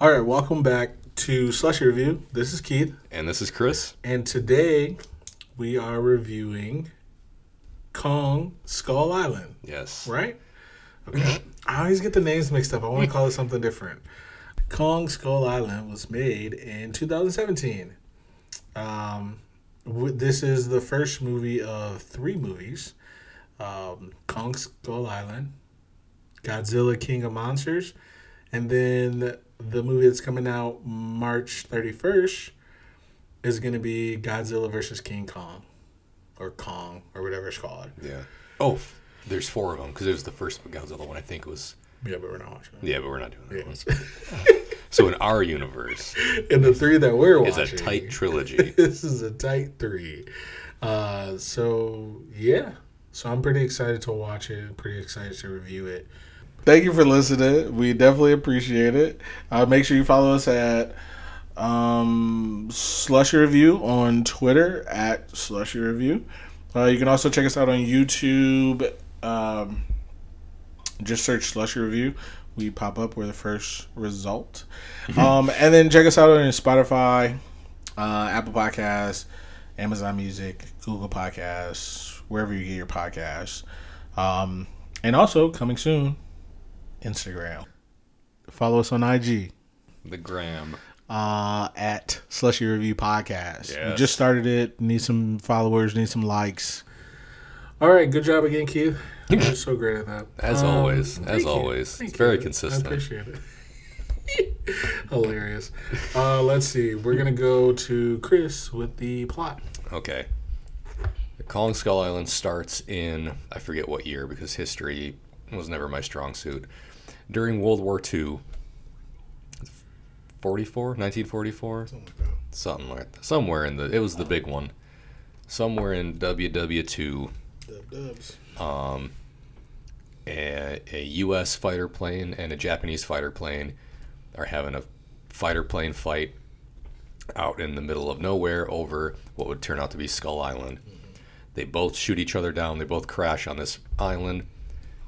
All right, welcome back to Slushy Review. This is Keith, And this is Chris. and today we are reviewing Kong Skull Island, Yes. right? Okay. I always get the names mixed up. I want to call it something different. Kong Skull Island was made in 2017. Um, w- this is the first movie of three movies um, Kong Skull Island, Godzilla King of Monsters, and then the movie that's coming out March 31st is going to be Godzilla versus King Kong, or Kong, or whatever it's called. Yeah. Oh, there's four of them because it was the first Godzilla one. I think was. Yeah, but we're not watching it. Yeah, but we're not doing that Yes. one. So in our universe, and the three that we're watching a tight trilogy. this is a tight three. Uh, so yeah, so I'm pretty excited to watch it. Pretty excited to review it. Thank you for listening. We definitely appreciate it. Uh, make sure you follow us at um, Slushy Review on Twitter at Slushy Review. Uh, you can also check us out on YouTube. Um, just search Slushy Review. We pop up. We're the first result. Um, and then check us out on Spotify, uh, Apple Podcasts, Amazon Music, Google Podcasts, wherever you get your podcasts. Um, and also coming soon, Instagram. Follow us on IG The Gram. uh, at Slushy Review Podcast. We just started it. Need some followers. Need some likes. All right, good job again, Keith. You're so great at that. As Um, always. As you. always. Thank It's very you. consistent. I appreciate it. Hilarious. Uh, let's see. We're gonna go to Chris with the plot. Okay. Kong Skull Island starts in I forget what year because history was never my strong suit. During World War II. 44, 1944, something like that. Somewhere in the it was the big one. Somewhere in WW2 Dub dubs. um, a, a U.S. fighter plane and a Japanese fighter plane are having a fighter plane fight out in the middle of nowhere over what would turn out to be Skull Island. They both shoot each other down. They both crash on this island,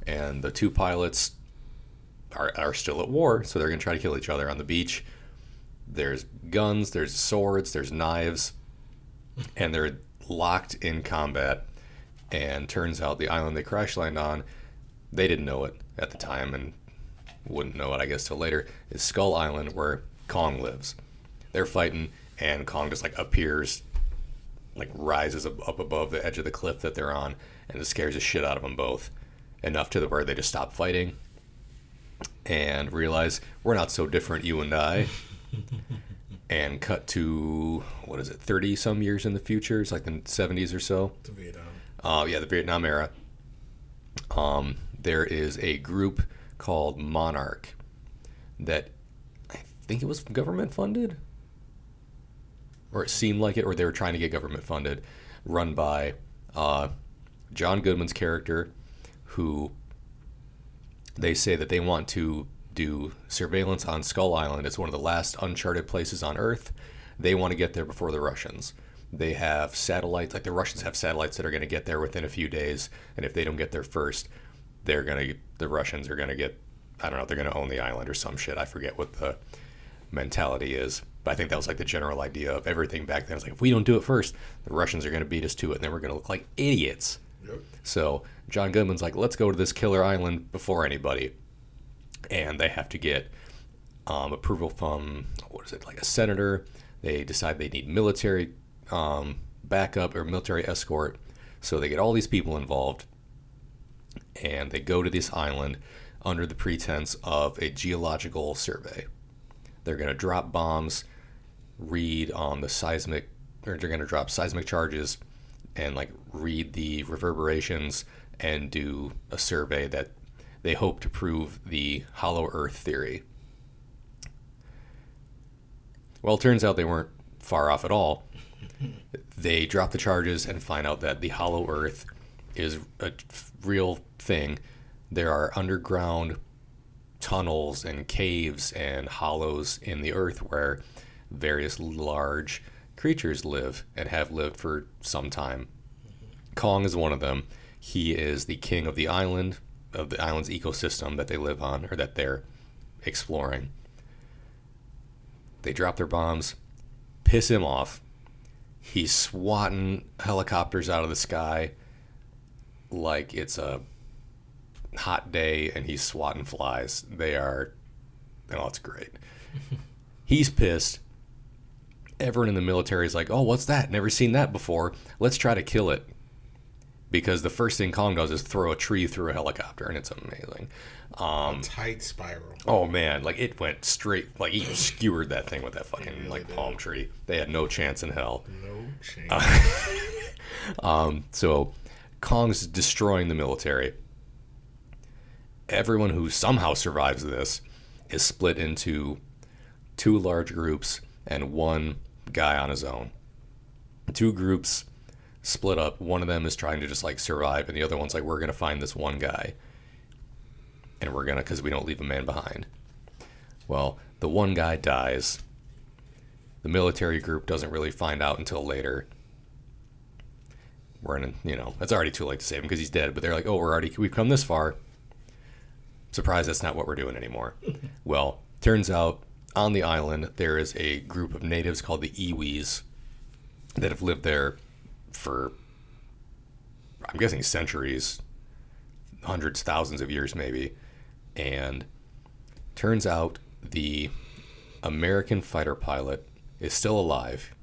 and the two pilots are, are still at war, so they're going to try to kill each other on the beach. There's guns, there's swords, there's knives, and they're locked in combat and turns out the island they crash land on, they didn't know it at the time and wouldn't know it, I guess, till later, is Skull Island where Kong lives. They're fighting, and Kong just like appears, like rises up, up above the edge of the cliff that they're on, and it scares the shit out of them both. Enough to the where they just stop fighting and realize we're not so different, you and I. and cut to what is it, thirty some years in the future? It's like the seventies or so. To Vietnam. Uh, yeah, the Vietnam era. Um, there is a group called Monarch that I think it was government funded, or it seemed like it, or they were trying to get government funded, run by uh, John Goodman's character, who they say that they want to do surveillance on Skull Island. It's one of the last uncharted places on Earth. They want to get there before the Russians. They have satellites, like the Russians have satellites that are going to get there within a few days, and if they don't get there first, they're going to the Russians are going to get I don't know, they're going to own the island or some shit. I forget what the mentality is. But I think that was like the general idea of everything back then. It's like if we don't do it first, the Russians are going to beat us to it, and then we're going to look like idiots. Yep. So John Goodman's like, let's go to this killer island before anybody, and they have to get um, approval from what is it like a senator. They decide they need military um, backup or military escort, so they get all these people involved, and they go to this island under the pretense of a geological survey. They're going to drop bombs, read on the seismic, or they're going to drop seismic charges, and like read the reverberations and do a survey that they hope to prove the hollow Earth theory. Well, it turns out they weren't far off at all. They drop the charges and find out that the hollow Earth is a real thing. There are underground tunnels and caves and hollows in the earth where various large creatures live and have lived for some time. Kong is one of them. He is the king of the island, of the island's ecosystem that they live on or that they're exploring. They drop their bombs, piss him off. He's swatting helicopters out of the sky like it's a hot day and he's swatting flies. They are, oh, it's great. he's pissed. Everyone in the military is like, oh, what's that? Never seen that before. Let's try to kill it. Because the first thing Kong does is throw a tree through a helicopter, and it's amazing. Um, Tight spiral. Oh man, like it went straight, like he skewered that thing with that fucking like palm tree. They had no chance in hell. No change. Uh, Um, so Kong's destroying the military. Everyone who somehow survives this is split into two large groups and one guy on his own. Two groups split up. One of them is trying to just like survive, and the other one's like, we're gonna find this one guy, and we're gonna because we don't leave a man behind. Well, the one guy dies. The military group doesn't really find out until later. We're in, a, you know, it's already too late to save him because he's dead. But they're like, oh, we're already, we've come this far. Surprised that's not what we're doing anymore. well, turns out on the island there is a group of natives called the Iwis that have lived there for, I'm guessing, centuries, hundreds, thousands of years maybe. And turns out the American fighter pilot is still alive.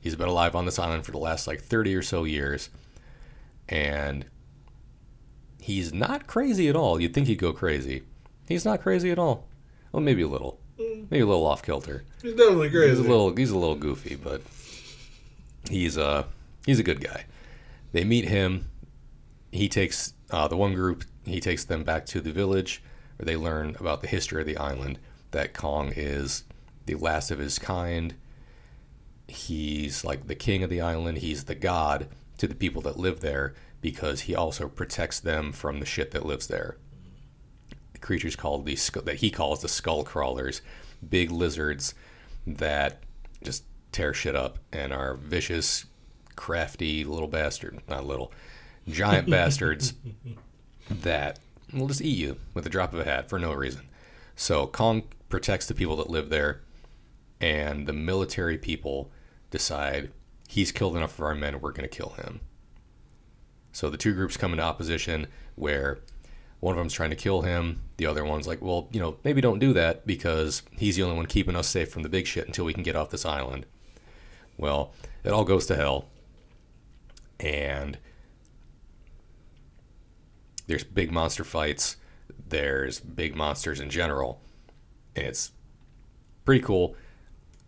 He's been alive on this island for the last like 30 or so years. And he's not crazy at all. You'd think he'd go crazy. He's not crazy at all. Well, maybe a little. Maybe a little off kilter. He's definitely crazy. He's a little he's a little goofy, but he's uh he's a good guy. They meet him. He takes uh, the one group. He takes them back to the village, where they learn about the history of the island. That Kong is the last of his kind. He's like the king of the island. He's the god to the people that live there because he also protects them from the shit that lives there. The creatures called the that he calls the skull crawlers, big lizards that just tear shit up and are vicious, crafty little bastard, not little, giant bastards that will just eat you with a drop of a hat for no reason. So Kong protects the people that live there, and the military people decide he's killed enough of our men, we're going to kill him. So the two groups come into opposition where one of them's trying to kill him, the other one's like, well, you know, maybe don't do that because he's the only one keeping us safe from the big shit until we can get off this island. Well, it all goes to hell. And there's big monster fights, there's big monsters in general. And it's pretty cool.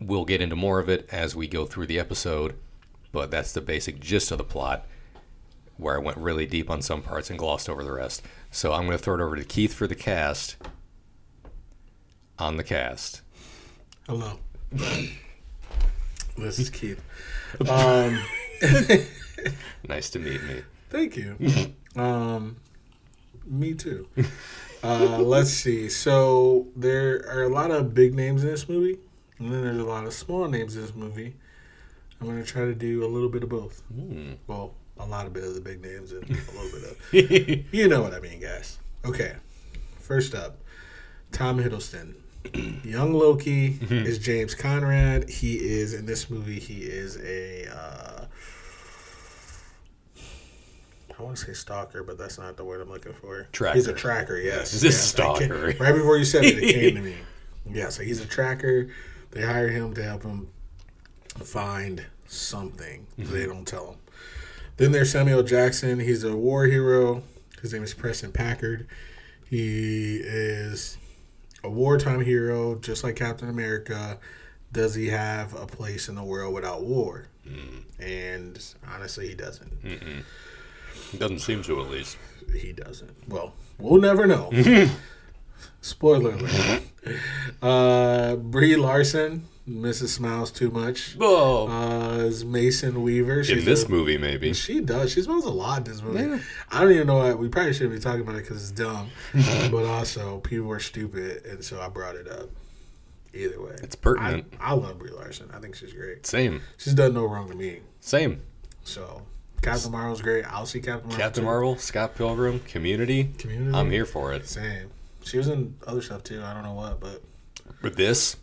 We'll get into more of it as we go through the episode, but that's the basic gist of the plot where I went really deep on some parts and glossed over the rest. So I'm going to throw it over to Keith for the cast. On the cast. Hello. this is Keith. Um, Nice to meet me. thank you. Um, me too. Uh, let's see. So there are a lot of big names in this movie, and then there's a lot of small names in this movie. I'm going to try to do a little bit of both. Hmm. Well, a lot of bit of the big names and a little bit of. You know what I mean, guys. Okay. First up, Tom Hiddleston. Young Loki is James Conrad. He is in this movie. He is a. Uh, I want to say stalker, but that's not the word I'm looking for. Tracker. He's a tracker. Yes. He's a Yes, I stalker. Right before you said it, it came to me. Yeah. So he's a tracker. They hire him to help him find something. They don't tell him. Then there's Samuel Jackson. He's a war hero. His name is Preston Packard. He is a wartime hero, just like Captain America. Does he have a place in the world without war? And honestly, he doesn't. Doesn't seem to, at least. He doesn't. Well, we'll never know. Spoiler alert. uh, Brie Larson, Mrs. Smiles Too Much, Oh, uh, is Mason Weaver. in She's this a- movie, maybe. She does. She smells a lot in this movie. Yeah. I don't even know why. We probably shouldn't be talking about it because it's dumb. but also, people are stupid, and so I brought it up. Either way, It's I, pertinent. I love Brie Larson. I think she's great. Same. She's done no wrong to me. Same. So Captain Marvel's great. I'll see Captain Marvel. Captain too. Marvel, Scott Pilgrim, Community. Community. I'm here for it. Same. She was in other stuff too. I don't know what, but With this,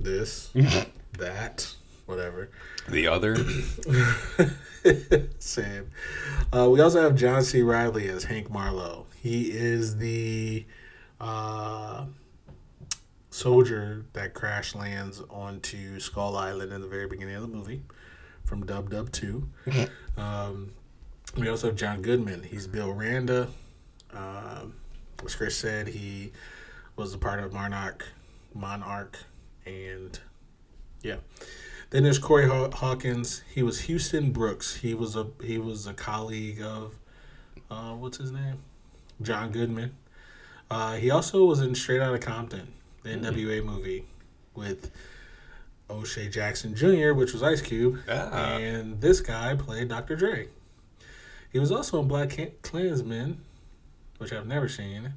this, that, whatever. The other, Same. Uh, we also have John C. Reilly as Hank Marlowe. He is the uh, soldier that crash lands onto Skull Island in the very beginning of the movie from Dub Dub 2. um, we also have John Goodman. He's Bill Randa. Um, as Chris said, he was a part of Monarch, Monarch, and yeah. Then there's Corey Haw- Hawkins. He was Houston Brooks. He was a he was a colleague of uh, what's his name, John Goodman. Uh, he also was in Straight Outta Compton, the NWA movie with O'Shea Jackson Jr., which was Ice Cube, Ah. and this guy played Dr. Dre. He was also in Black Klansman, which I've never seen.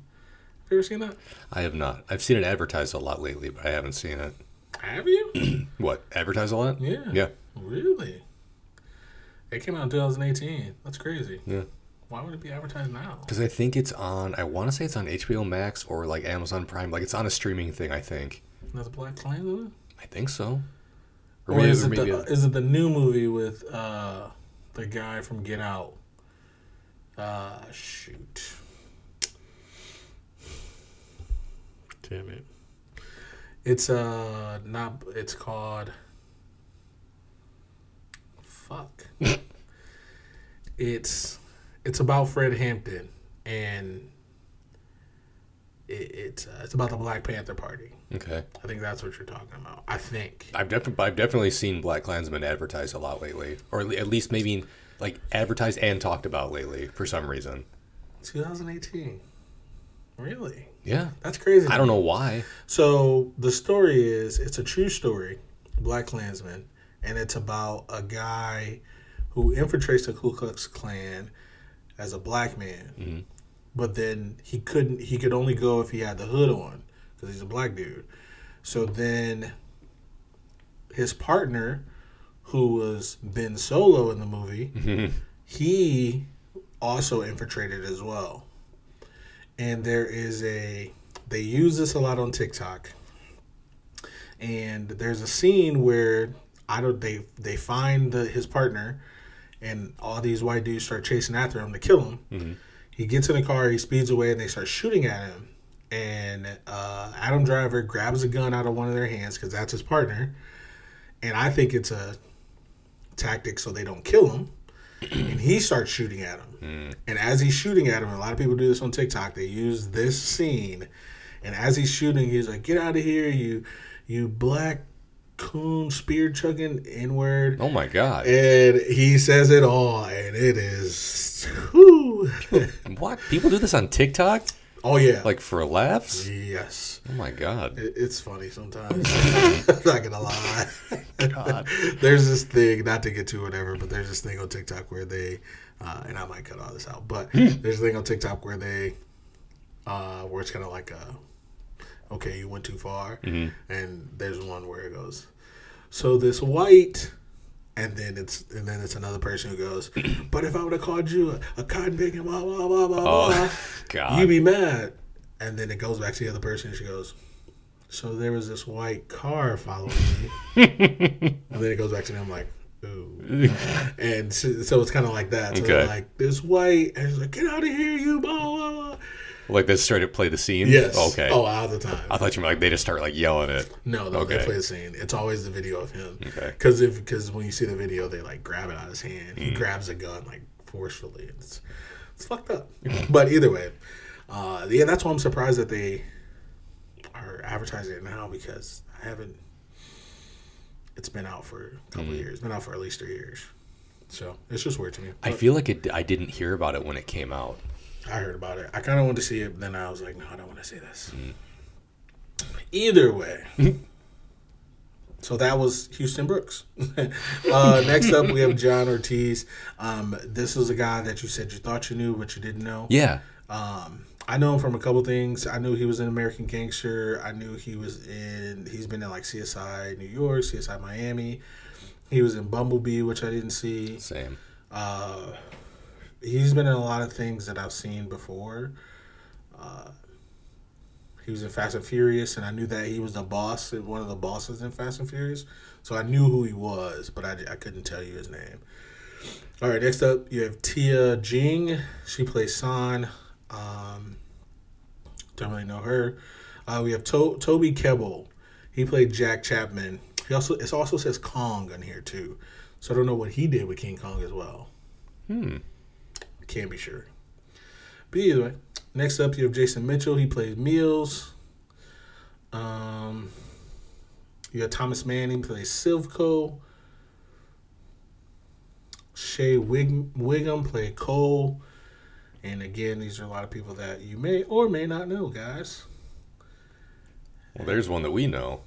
Have you ever seen that? I have not. I've seen it advertised a lot lately, but I haven't seen it. Have you? What advertised a lot? Yeah. Yeah. Really? It came out in 2018. That's crazy. Yeah. Why would it be advertised now? Because I think it's on. I want to say it's on HBO Max or like Amazon Prime. Like it's on a streaming thing. I think. That's Black Klansman? I think so. Or, is, it the, is it the new movie with uh, the guy from Get Out? Uh, shoot. Damn it. It's uh not it's called fuck. it's it's about Fred Hampton and it, it's uh, it's about the Black Panther Party. okay. I think that's what you're talking about. I think. I've definitely I've definitely seen Black Klansman advertised a lot lately, or at least maybe like advertised and talked about lately for some reason. 2018. Really? Yeah. That's crazy. I don't know why. So the story is it's a true story, Black Klansman, and it's about a guy who infiltrates the Ku Klux Klan as a black man, Mhm. but then he couldn't. He could only go if he had the hood on because he's a black dude. So then his partner, who was Ben Solo in the movie, he also infiltrated as well. And there is a they use this a lot on TikTok. And there's a scene where I don't they they find the, his partner and all these white dudes start chasing after him to kill him. Mhm. He gets in the car, he speeds away, and they start shooting at him. And uh, Adam Driver grabs a gun out of one of their hands because that's his partner. And I think it's a tactic so they don't kill him. and he starts shooting at him. Mm. And as he's shooting at him, a lot of people do this on TikTok. They use this scene, and as he's shooting, he's like, "Get out of here, you, you black coon spear chugging n word." Oh my god. And he says it all, and it is, whew. What? People do this on TikTok? Oh yeah, Like for laughs? yes, Oh my god. It- it's funny sometimes. I'm not gonna lie. God. there's this thing, not to get to whatever, but there's this thing on TikTok where they, uh, and I might cut all this out, but there's a thing on TikTok where they, uh, where it's kind of like a, okay, you went too far, Mhm. and there's one where it goes, so this white, and then it's and then it's another person who goes, but if I would have called you a, a cotton picking, blah blah blah blah blah, Oh god. you be mad, and then it goes back to the other person, and she goes. So there was this white car following me. And then it goes back to them like, ooh. and so, so it's kind of like that. So Okay. like this white, and she's like, get out of here, you blah blah blah. Like they straight up play the scene? Yes. Okay. Oh, all the time. I thought you were like they just start like yelling it. No, no, they play the scene. It's always the video of him. Okay. Because if because when you see the video, they like grab it out of his hand. Mm. He grabs a gun like forcefully. It's it's fucked up. but either way, uh, yeah, that's why I'm surprised that they are advertising it now because I haven't. It's been out for a couple Mm. years. It's been out for at least three years. So it's just weird to me. I feel like it, I didn't hear about it when it came out. I heard about it. I kind of wanted to see it, but then I was like, no, I don't want to see this. Either way. so that was Houston Brooks. uh, next up, we have John Ortiz. Um, this is a guy that you said you thought you knew, but you didn't know. Yeah. Um, I know him from a couple things. I knew he was in American Gangster. I knew he was in. He's been in like CSI New York, CSI Miami. He was in Bumblebee, which I didn't see. Same. Uh, he's been in a lot of things that I've seen before. Uh, He was in Fast and Furious, and I knew that he was the boss, one of the bosses in Fast and Furious. So I knew who he was, but I, I couldn't tell you his name. All right, next up you have Tian Jing. She plays San. Um, don't really know her. Uh, we have to- Toby Kebbell. He played Jack Chapman. He also it also says Kong on here too, so I don't know what he did with King Kong as well. Hmm. Can't be sure. But either way, next up you have Jason Mitchell. He plays Meals. Um, you have Thomas Manning plays Slivko. Shea Wig- Whigham played Cole. And again, these are a lot of people that you may or may not know, guys. Well, there's one that we know.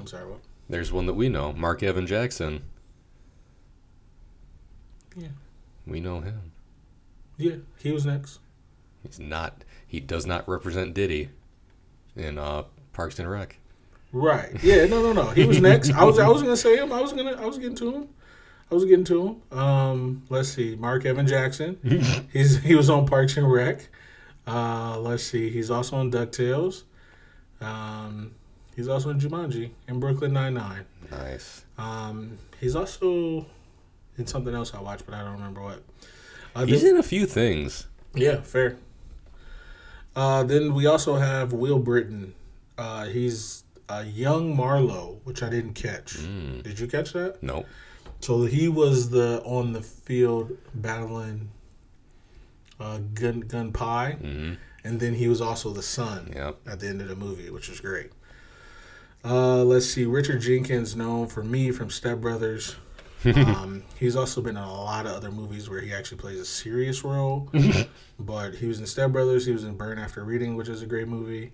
I'm sorry, what? There's one that we know. Mark Evan Jackson. Yeah. We know him. Yeah, he was next. He's not. He does not represent Diddy in uh, Parks and Rec. Right. Yeah. No. No. No. He was next. I was. I was gonna say him. I was gonna. I was getting to him. I was getting to him. Um. Let's see. Mark Evan Jackson. He's he was on Parks and Rec. Uh. Let's see. He's also on Ducktales. Um. He's also in Jumanji and Brooklyn Nine Nine. Nice. Um. He's also in something else I watched, but I don't remember what. Uh, He's then- in a few things. yeah. Fair. Uh. Then we also have Will Brittain. Uh. He's a young Marlowe, which I didn't catch. Mm. Did you catch that? Nope. So he was the on the field battling uh, Gun Gun Pie, hmm and then he was also the son Yep. at the end of the movie, which is great. Uh, let's see, Richard Jenkins, known for me from Step Brothers. um, he's also been in a lot of other movies where he actually plays a serious role. but he was in Step Brothers. He was in Burn After Reading, which is a great movie.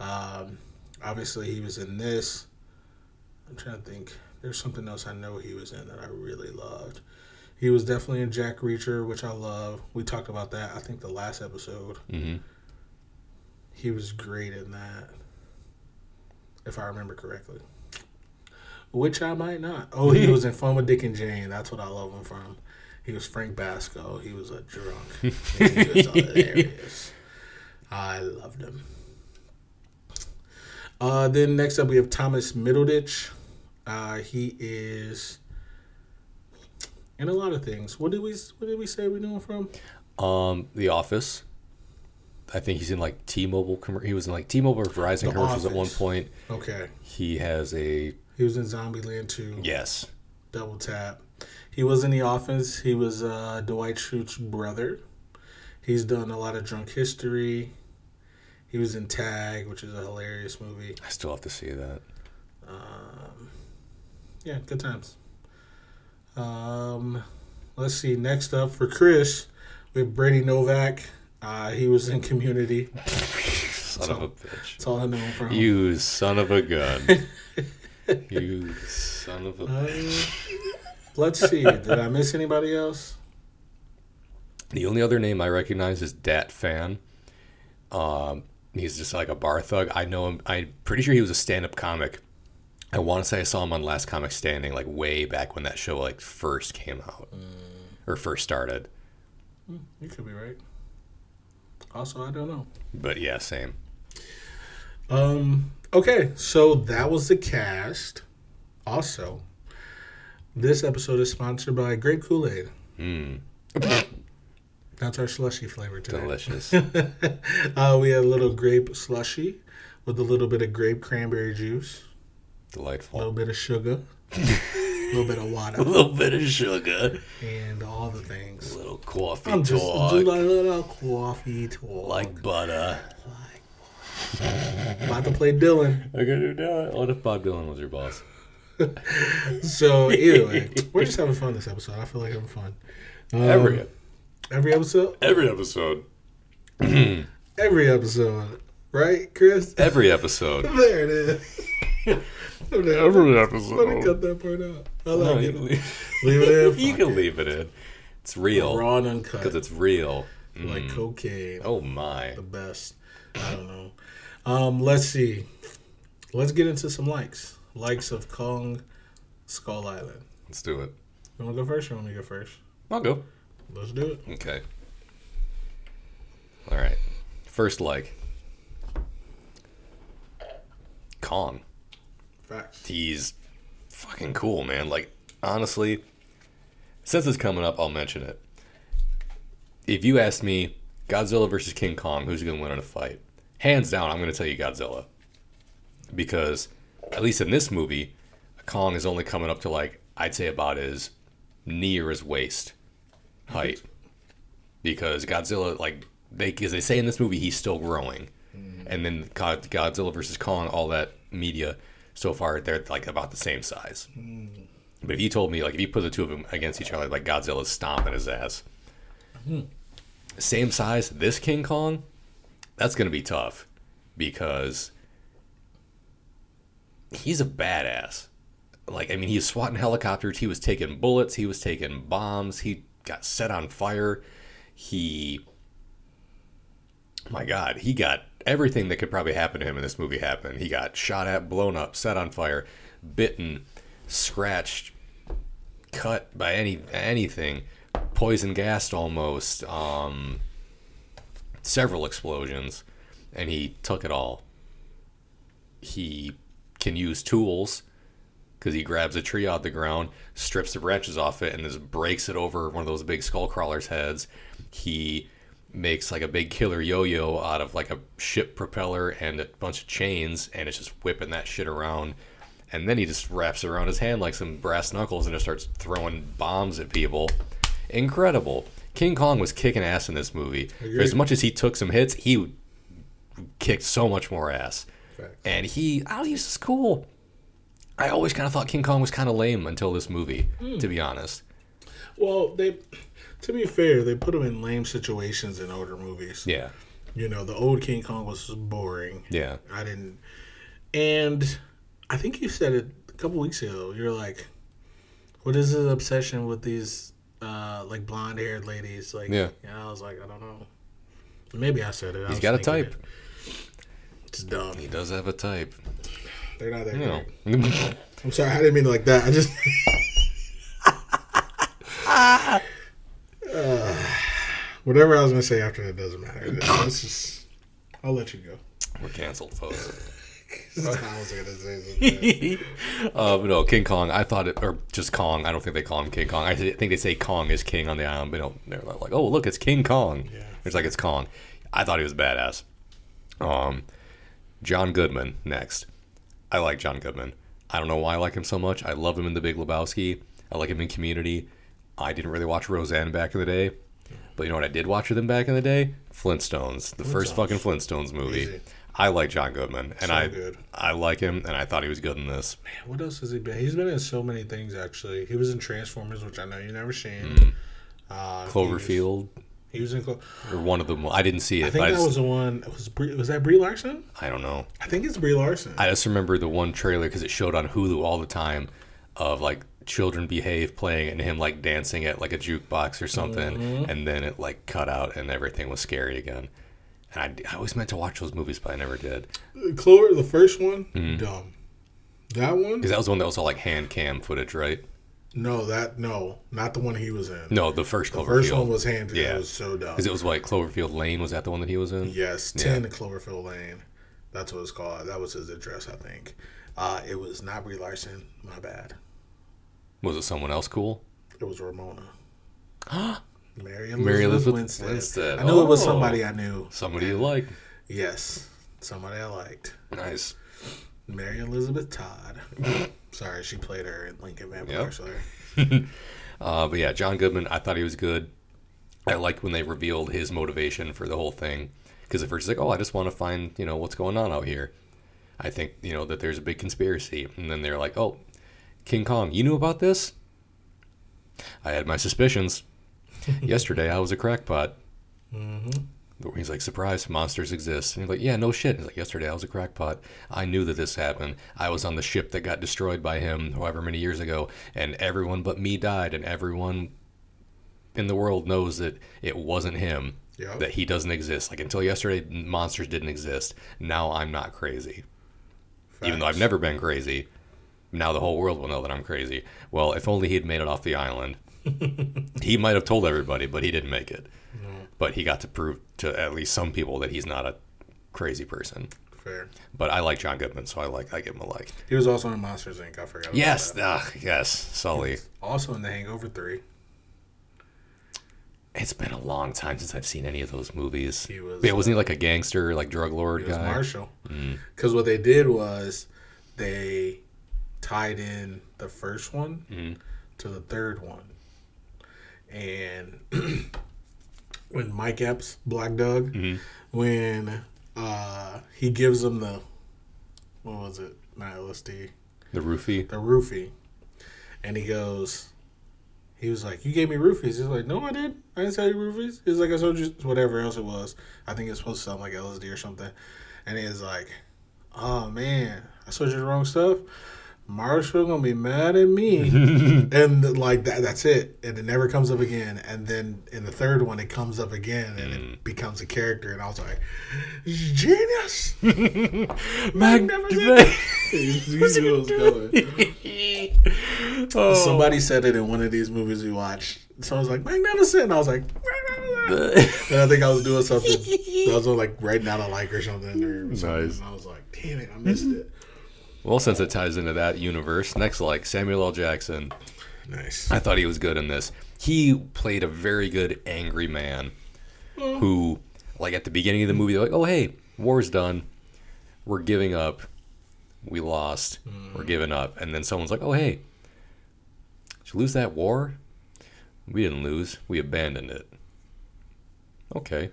Um, obviously, he was in this. I'm trying to think. There's something else I know he was in that I really loved. He was definitely in Jack Reacher, which I love. We talked about that. I think the last episode. hmm He was great in that, if I remember correctly. Which I might not. Oh, he was in Fun with Dick and Jane. That's what I love him from. He was Frank Basco. He was a drunk. he was hilarious. I loved him. Uh, then next up we have Thomas Middleditch. Uh, he is in a lot of things. What did we What did we say we knew him from? Um, The Office. I think he's in like T-Mobile. commer- He was in like T-Mobile or Verizon The commercials at one point. Okay, He has a he was in Zombieland 2. yes. Double tap. He was in The Office. He was uh, Dwight Schrute's brother. He's done a lot of Drunk History. He was in Tag, which is a hilarious movie. I still have to see that. Um, yeah, good times. Um, let's see. Next up for Chris, we have Brady Novak. Uh, he was in Community. Son of a bitch. That's all I know him from. You son of a gun. you son of a. Uh, let's see. Did I miss anybody else? The only other name I recognize is Dat Fan. Um, he's just like a bar thug. I know him. I'm pretty sure he was a stand-up comic. I want to say I saw him on Last Comic Standing, like way back when that show like first came out or first started. You could be right. Also, I don't know. But yeah, same. Um. Okay, so that was the cast. Also, this episode is sponsored by Grape Kool Aid. Mm, That's our slushy flavor today. delicious. uh, we had a little grape slushy with a little bit of grape cranberry juice, Delightful. a little bit of sugar, a little bit of water. A little bit of sugar. and all the things. A little coffee I'm just talk. like a little coffee talk. like butter. About to play Dylan. I gotta do that. What if Bob Dylan was your boss? So either way, we're just having fun this episode. I feel like having fun. Um, Every every episode, every episode. every episode, right, Chris? Every episode. There it is. every episode. Let me cut that part out. I like you, it. leave, Leave it in. you can leave it in. It's real Raw and uncut. because it's real. like Mm. cocaine. Oh my! The best. I don't know. Um, let's see. Let's get into some likes. Likes of Kong Skull Island. Let's do it. You want to go first or want me to go first? I'll go. Let's do it. Okay. All right. First like Kong. Facts. He's fucking cool, man. Like, honestly, since it's coming up, I'll mention it. If you ask me, Godzilla versus King Kong, who's going to win in a fight? Hands down, I'm going to tell you Godzilla. Because, at least in this movie, Kong is only coming up to like, I'd say about his knee or his waist height. Because Godzilla, like, they, because they say in this movie, he's still growing. Mm-hmm. And then God, Godzilla versus Kong, all that media so far, they're like about the same size. Mm. But if you told me, like, if you put the two of them against each other, like Godzilla's stomping his ass. Hmm. Same size, this King Kong, that's going to be tough because he's a badass. Like, I mean, he was swatting helicopters, he was taking bullets, he was taking bombs, he got set on fire. He, my God, he got everything that could probably happen to him in this movie happened. He got shot at, blown up, set on fire, bitten, scratched, cut by any anything, poison gassed almost, um, several explosions, and he took it all. He can use tools because he grabs a tree out of the ground, strips the branches off it, and just breaks it over one of those big skull crawlers' heads. He makes like a big killer yo-yo out of like a ship propeller and a bunch of chains, and it's just whipping that shit around. And then he just wraps around his hand like some brass knuckles and just starts throwing bombs at people. Incredible. King Kong was kicking ass in this movie. For as much as he took some hits, he kicked so much more ass. Facts. And he, I don't know, he's just cool. I always kind of thought King Kong was kind of lame until this movie, hmm. to be honest. Well, they, to be fair, they put him in lame situations in older movies. Yeah, You know, the old King Kong was boring. yeah. I didn't. And I think you said it a couple weeks ago. You're like, what is his obsession with these, uh, like blonde haired ladies? Like, Yeah. And I was like, I don't know. Maybe I said it. I He's got a type. it. It's dumb. He does have a type. They're not that You know. great. I'm sorry, I didn't mean it like that. I just. Uh, whatever I was gonna say after that doesn't matter. Just, I'll let you go. We're canceled, folks. I was gonna say something. uh, but no, King Kong. I thought it, or just Kong. I don't think they call him King Kong. I think they say Kong is king on the island. But no, they're like, oh look, it's King Kong. Yeah. It's like it's Kong. I thought he was badass. Um, John Goodman next. I like John Goodman. I don't know why I like him so much. I love him in The Big Lebowski. I like him in Community. I didn't really watch Roseanne back in the day, but you know what I did watch with him back in the day? Flintstones, the first fucking Flintstones movie. Easy. I like John Goodman, and So I good. I like him, and I thought he was good in this. Man, what else has he been? He's been in so many things actually. He was in Transformers, which I know you've never seen. Mm. Uh, Cloverfield, He was, he was in. Clo- or one of them. I didn't see it, I think I, that just, was the one. Was was that Brie Larson? I don't know. I think it's Brie Larson. I just remember the one trailer because it showed on Hulu all the time of like children behave playing and him like dancing at like a jukebox or something, Mm-hmm. and then it like cut out and everything was scary again. And I, I always meant to watch those movies, but I never did Clover, the first one, Mm-hmm. dumb. That one, because that was the one that was all like hand cam footage, right? no, that no, not the one he was in. No, the first the Cloverfield. first one was hand. Yeah, Yeah. it was so dumb. because it was like Cloverfield Lane. Was that the one that he was in? Yes, Yeah. ten Cloverfield Lane. That's what it's called. That was his address, I think. Uh, it was not Brie Larson. My bad. Was it someone else cool? It was Ramona. Mary Elizabeth, Mary Elizabeth Winstead. Winstead. I knew it was Oh. somebody I knew. Somebody you like. Yes, somebody I liked. Nice. Mary Elizabeth Todd. Sorry, she played her in Lincoln Vampire Yep. Slayer. Uh, but yeah, John Goodman, I thought he was good. I liked when they revealed his motivation for the whole thing. Because at first he's like, oh, I just want to find, you know, what's going on out here. I think, you know, that there's a big conspiracy. And then they're like, oh, King Kong, you knew about this? I had my suspicions. Yesterday I was a crackpot. Mm-hmm. He's like, surprise, monsters exist. And he's like, yeah, no shit. He's like, yesterday I was a crackpot. I knew that this happened. I was on the ship that got destroyed by him however many years ago, and everyone but me died, and everyone in the world knows that it wasn't him, Yep. that he doesn't exist. Like, until yesterday, monsters didn't exist. Now I'm not crazy. Even though I've never been crazy, now the whole world will know that I'm crazy. Well, if only he'd made it off the island. he might have told everybody, but he didn't make it. But he got to prove to at least some people that he's not a crazy person. Fair. But I like John Goodman, so I like I give him a like. He was also in Monsters Inc. I forgot. about Yes, ah, yes, Sully. Also in The Hangover Three. It's been a long time since I've seen any of those movies. He was, yeah, wasn't he like a gangster, like drug lord He guy? Mm. Marshall. Because what they did was they tied in the first one Mhm. to the third one. And when Mike Epps, Black Doug, Mhm. when uh, he gives him the, what was it? Not LSD, The roofie. the roofie. And he goes, he was like, You gave me roofies. He's like, No, I did. I didn't tell you roofies. He's like, I told you whatever else it was. I think it's supposed to sound like LSD or something. And he's like, Oh man, I sold you the wrong stuff. Marshall gonna be mad at me. and like that that's it. And it never comes up again. And then in the third one it comes up again and it becomes a character and I was like, Genius! Magnificent! You knew it oh. Somebody said it in one of these movies we watched. So I was like, magnificent. And I was like, magnificent. And I think I was doing something. I was like writing out a like or something. Or something. Nice. And I was like, damn it, I missed it. Well, since it ties into that universe, next like Samuel L. Jackson. Nice. I thought he was good in this. He played a very good angry man hmm. who, like at the beginning of the movie, they're like, "Oh hey, war's done. We're giving up. We lost. Hmm. We're giving up." And then someone's like, "Oh hey, did you lose that war? We didn't lose. We abandoned it." Okay.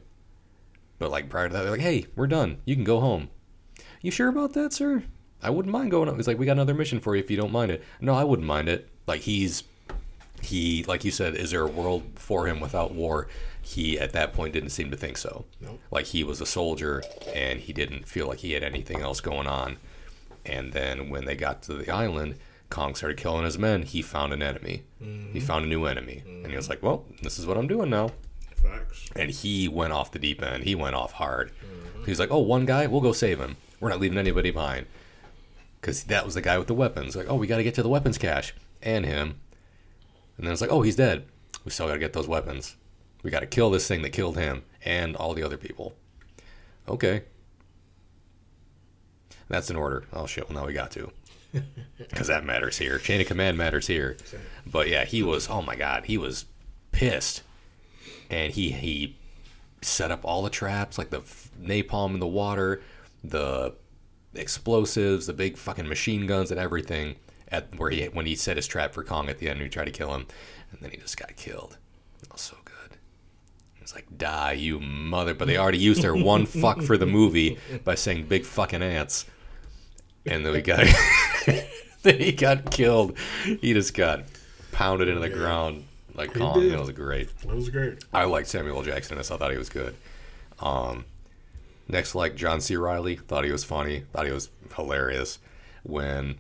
But like prior to that, they're like, "Hey, we're done. You can go home." You sure about that, sir? I wouldn't mind going. He's like, "We got another mission for you if you don't mind it." No, I wouldn't mind it. Like he's he like you said is there a world for him without war? He at that point didn't seem to think so. Nope. like he was a soldier and he didn't feel like he had anything else going on. And then when they got to the island kong started killing his men. He found an enemy. He mm-hmm. found a new enemy. And he was like mm-hmm. well this is what i'm doing now. Facts. and he went off the deep end. He went off hard. Mm-hmm. He was like oh one guy? We'll go save him. We're not leaving anybody behind because that was the guy with the weapons like oh we got to get to the weapons cache and him and then it's like, oh, he's dead. We still got to get those weapons. We got to kill this thing that killed him and all the other people. Okay. That's an order. Oh, shit. Well, now we got to. Because that matters here. Chain of command matters here. But yeah, he was, oh my God, he was pissed. And he, he set up all the traps, like the f- napalm in the water, the explosives, the big fucking machine guns, and everything. At where he when he set his trap for Kong at the end, and he tried to kill him, and then he just got killed. It was so good. It's like die, you mother! But they already used their one fuck for the movie by saying big fucking ants, and then we got then he got killed. He just got pounded into the Yeah. ground like He Kong. did. It was great. That was great. I liked Samuel Jackson in. I thought he was good. Um, next, like John C. Reilly, thought he was funny. Thought he was hilarious when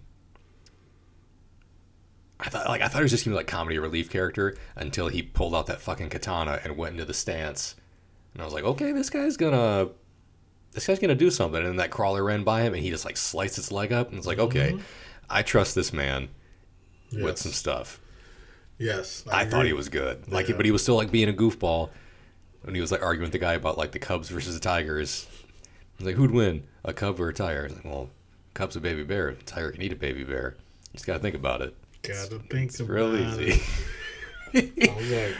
I thought like I thought he was just gonna be like comedy relief character until he pulled out that fucking katana and went into the stance, and I was like, okay, this guy's gonna. This guy's gonna do something, and then that crawler ran by him, and he just like sliced its leg up, and it's like, okay, mm-hmm. I trust this man with some stuff. Yes. I, thought he was good. Like, Yeah. but he was still like being a goofball when he was like arguing with the guy about like the Cubs versus the Tigers. He's like, who'd win, a cub or a tiger? He's like, well, cub's a baby bear. A tiger can eat a baby bear. You just gotta think about it. Gotta think It's about real easy. it. I was like,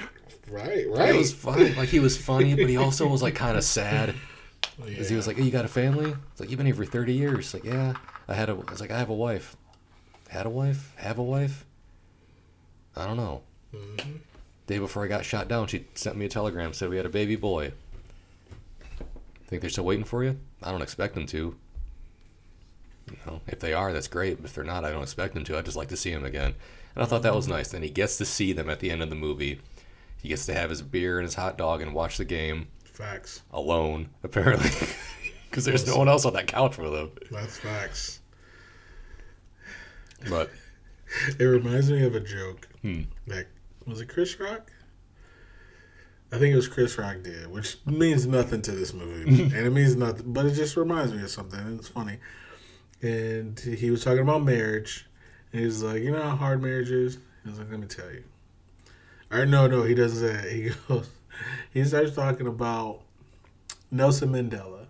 right, right. It was funny. Like he was funny, but he also was like kind of sad because he was like, "Hey, you got a family?" It's like you've been here for thirty years. Like, yeah, I had a. I was like, I have a wife. Had a wife? Have a wife? I don't know. Mhm. Day before I got shot down, she sent me a telegram said we had a baby boy. Think they're still waiting for you? I don't expect them to. You know, if they are, that's great. But If they're not, I don't expect them to. I'd just like to see him again. And I thought that was nice. And he gets to see them at the end of the movie. He gets to have his beer and his hot dog and watch the game Facts. alone, apparently, because there's no one else on that couch with him. That's facts. But It reminds me of a joke. Hmm. Like, was it Chris Rock? I think it was Chris Rock did, which means nothing to this movie, and it means nothing, but it just reminds me of something. and It's funny, and he was talking about marriage, and he's like, "You know how hard marriage is." He was like, "Let me tell you." Or no, no, he doesn't say that. He goes, he starts talking about Nelson Mandela.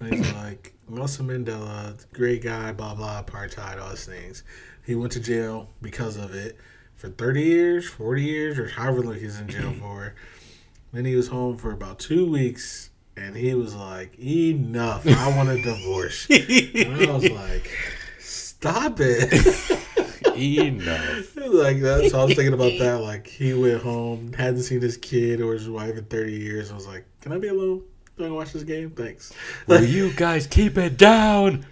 And he's like, Nelson Mandela, great guy, blah blah, apartheid, all those things. He went to jail because of it for 30 years, 40 years, or however long he's in jail for. Then he was home for about two weeks, and he was like, "Enough! I want a divorce." and I was like, "Stop it!" Enough. like that's So I was thinking about that. Like he went home, hadn't seen his kid or his wife in 30 years. I was like, "Can I be alone? Do I watch this game? Thanks." Will you guys keep it down?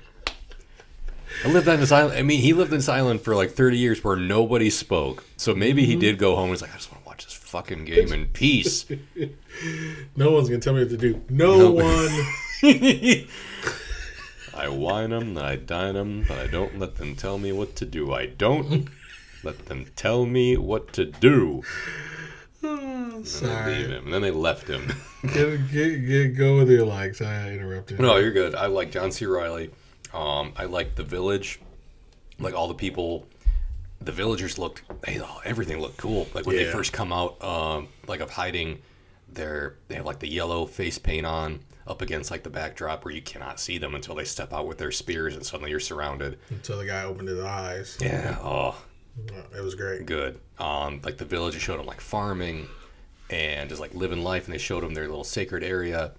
I lived on this island. I mean, he lived in this island for like 30 years where nobody spoke. So maybe he mm-hmm. did go home and was like, I just want to watch this fucking game in peace. No one's gonna tell me what to do. No, No. one. I wine them, I dine them, but I don't let them tell me what to do. I don't let them tell me what to do. Oh, And leave sorry. him. And then they left him. Get, get, get, go with your likes. I interrupted. No, you're good. I like John C. Reilly. Um, I like the village. Like all the people, the villagers looked. They, oh, everything looked cool. Like when they first come out, um, like of hiding, they're they have like the yellow face paint on up against like the backdrop where you cannot see them until they step out with their spears and suddenly you're surrounded. Until the guy opened his eyes. Yeah. Oh, It was great. good. Um, like the villagers showed them like farming and just like living life, and they showed them their little sacred area.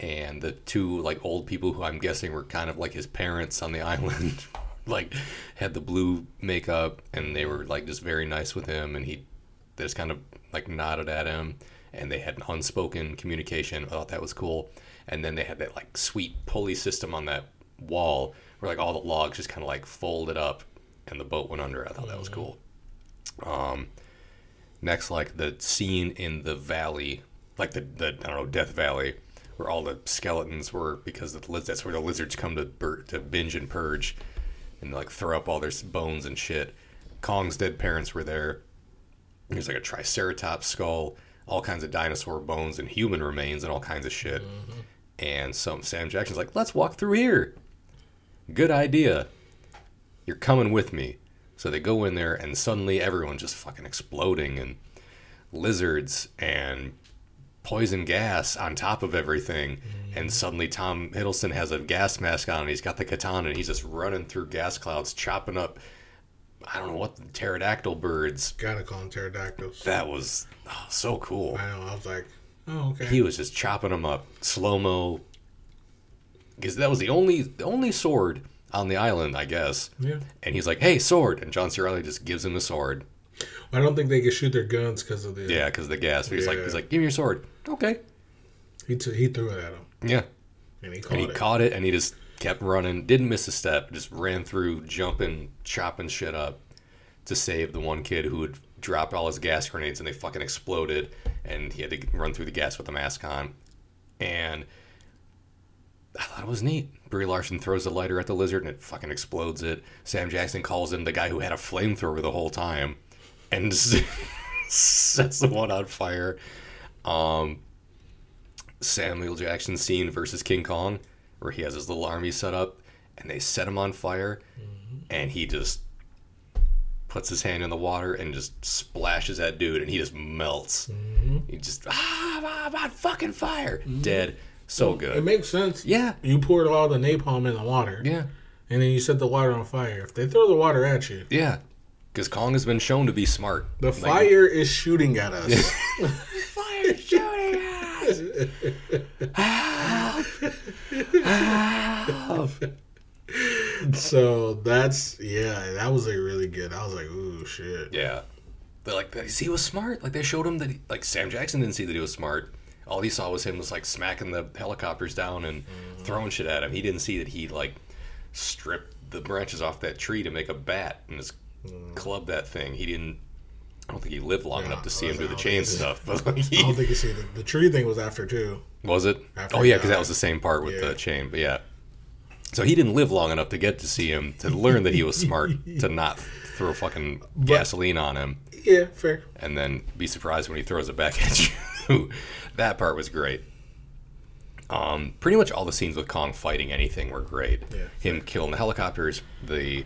And the two like old people who I'm guessing were kind of like his parents on the island, like had the blue makeup, and they were like just very nice with him, and he they just kind of like nodded at him, and they had an unspoken communication. I thought that was cool. And then they had that like sweet pulley system on that wall where like all the logs just kind of like folded up, and the boat went under. I thought that was cool. Um, next, like the scene in the valley, like the, the I don't know Death Valley, where all the skeletons were because the that's where the lizards come to bur- to binge and purge, and like throw up all their bones and shit. Kong's dead parents were there. There's like a triceratops skull, all kinds of dinosaur bones and human remains and all kinds of shit. Mm-hmm. And some Sam Jackson's like, let's walk through here. Good idea. You're coming with me. So they go in there, and suddenly everyone's just fucking exploding, and lizards and poison gas on top of everything. And suddenly Tom Hiddleston has a gas mask on, and he's got the katana, and he's just running through gas clouds, chopping up. I don't know what the pterodactyl birds. Gotta call them pterodactyls. That was oh, so cool. I know. I was like, oh, okay. He was just chopping them up slow mo. Because that was the only the only sword on the island, I guess. yeah. And he's like, "Hey, sword!" And John C. Reilly just gives him the sword. I don't think they could shoot their guns because of the. Yeah, because the gas. He's like, he's like, "Give me your sword." Okay. He, t- he threw it at him. Yeah. And he caught And he it. caught it, and he just kept running. Didn't miss a step. Just ran through, jumping, chopping shit up to save the one kid who had dropped all his gas grenades, and they fucking exploded. And he had to run through the gas with the mask on. And I thought it was neat. Brie Larson throws the lighter at the lizard and it fucking explodes it. Sam Jackson calls in the guy who had a flamethrower the whole time and sets the one on fire. Um, Samuel Jackson scene versus King Kong, where he has his little army set up and they set him on fire and he just puts his hand in the water and just splashes that dude and he just melts. He just, ah, I'm on fucking fire. Dead. So good. It makes sense. Yeah. You poured all the napalm in the water. Yeah. And then you set the water on fire. If they throw the water at you, Yeah. Because Kong has been shown to be smart. the Like, fire is shooting at us. Fire is shooting at us! Help! Help! so that's yeah, that was like really good. I was like, ooh shit. Yeah. They're like, see he was smart. Like, they showed him that, he, like, Sam Jackson didn't see that he was smart. All he saw was him was, like, smacking the helicopters down and mm-hmm. throwing shit at him. He didn't see that he, like, stripped the branches off that tree to make a bat and just clubbed that thing. He didn't, I don't think he lived long Yeah, enough to see him do the chain stuff. But, like, I don't think you see the, the tree thing was after too. Was it? After oh yeah, because that was the same part with Yeah. the chain. But yeah, so he didn't live long enough to get to see him to learn that he was smart to not throw fucking gasoline on him Yeah, fair. and then be surprised when he throws it back at you. that part was great. Um, pretty much all the scenes with Kong fighting anything were great. Yeah, him killing the helicopters, the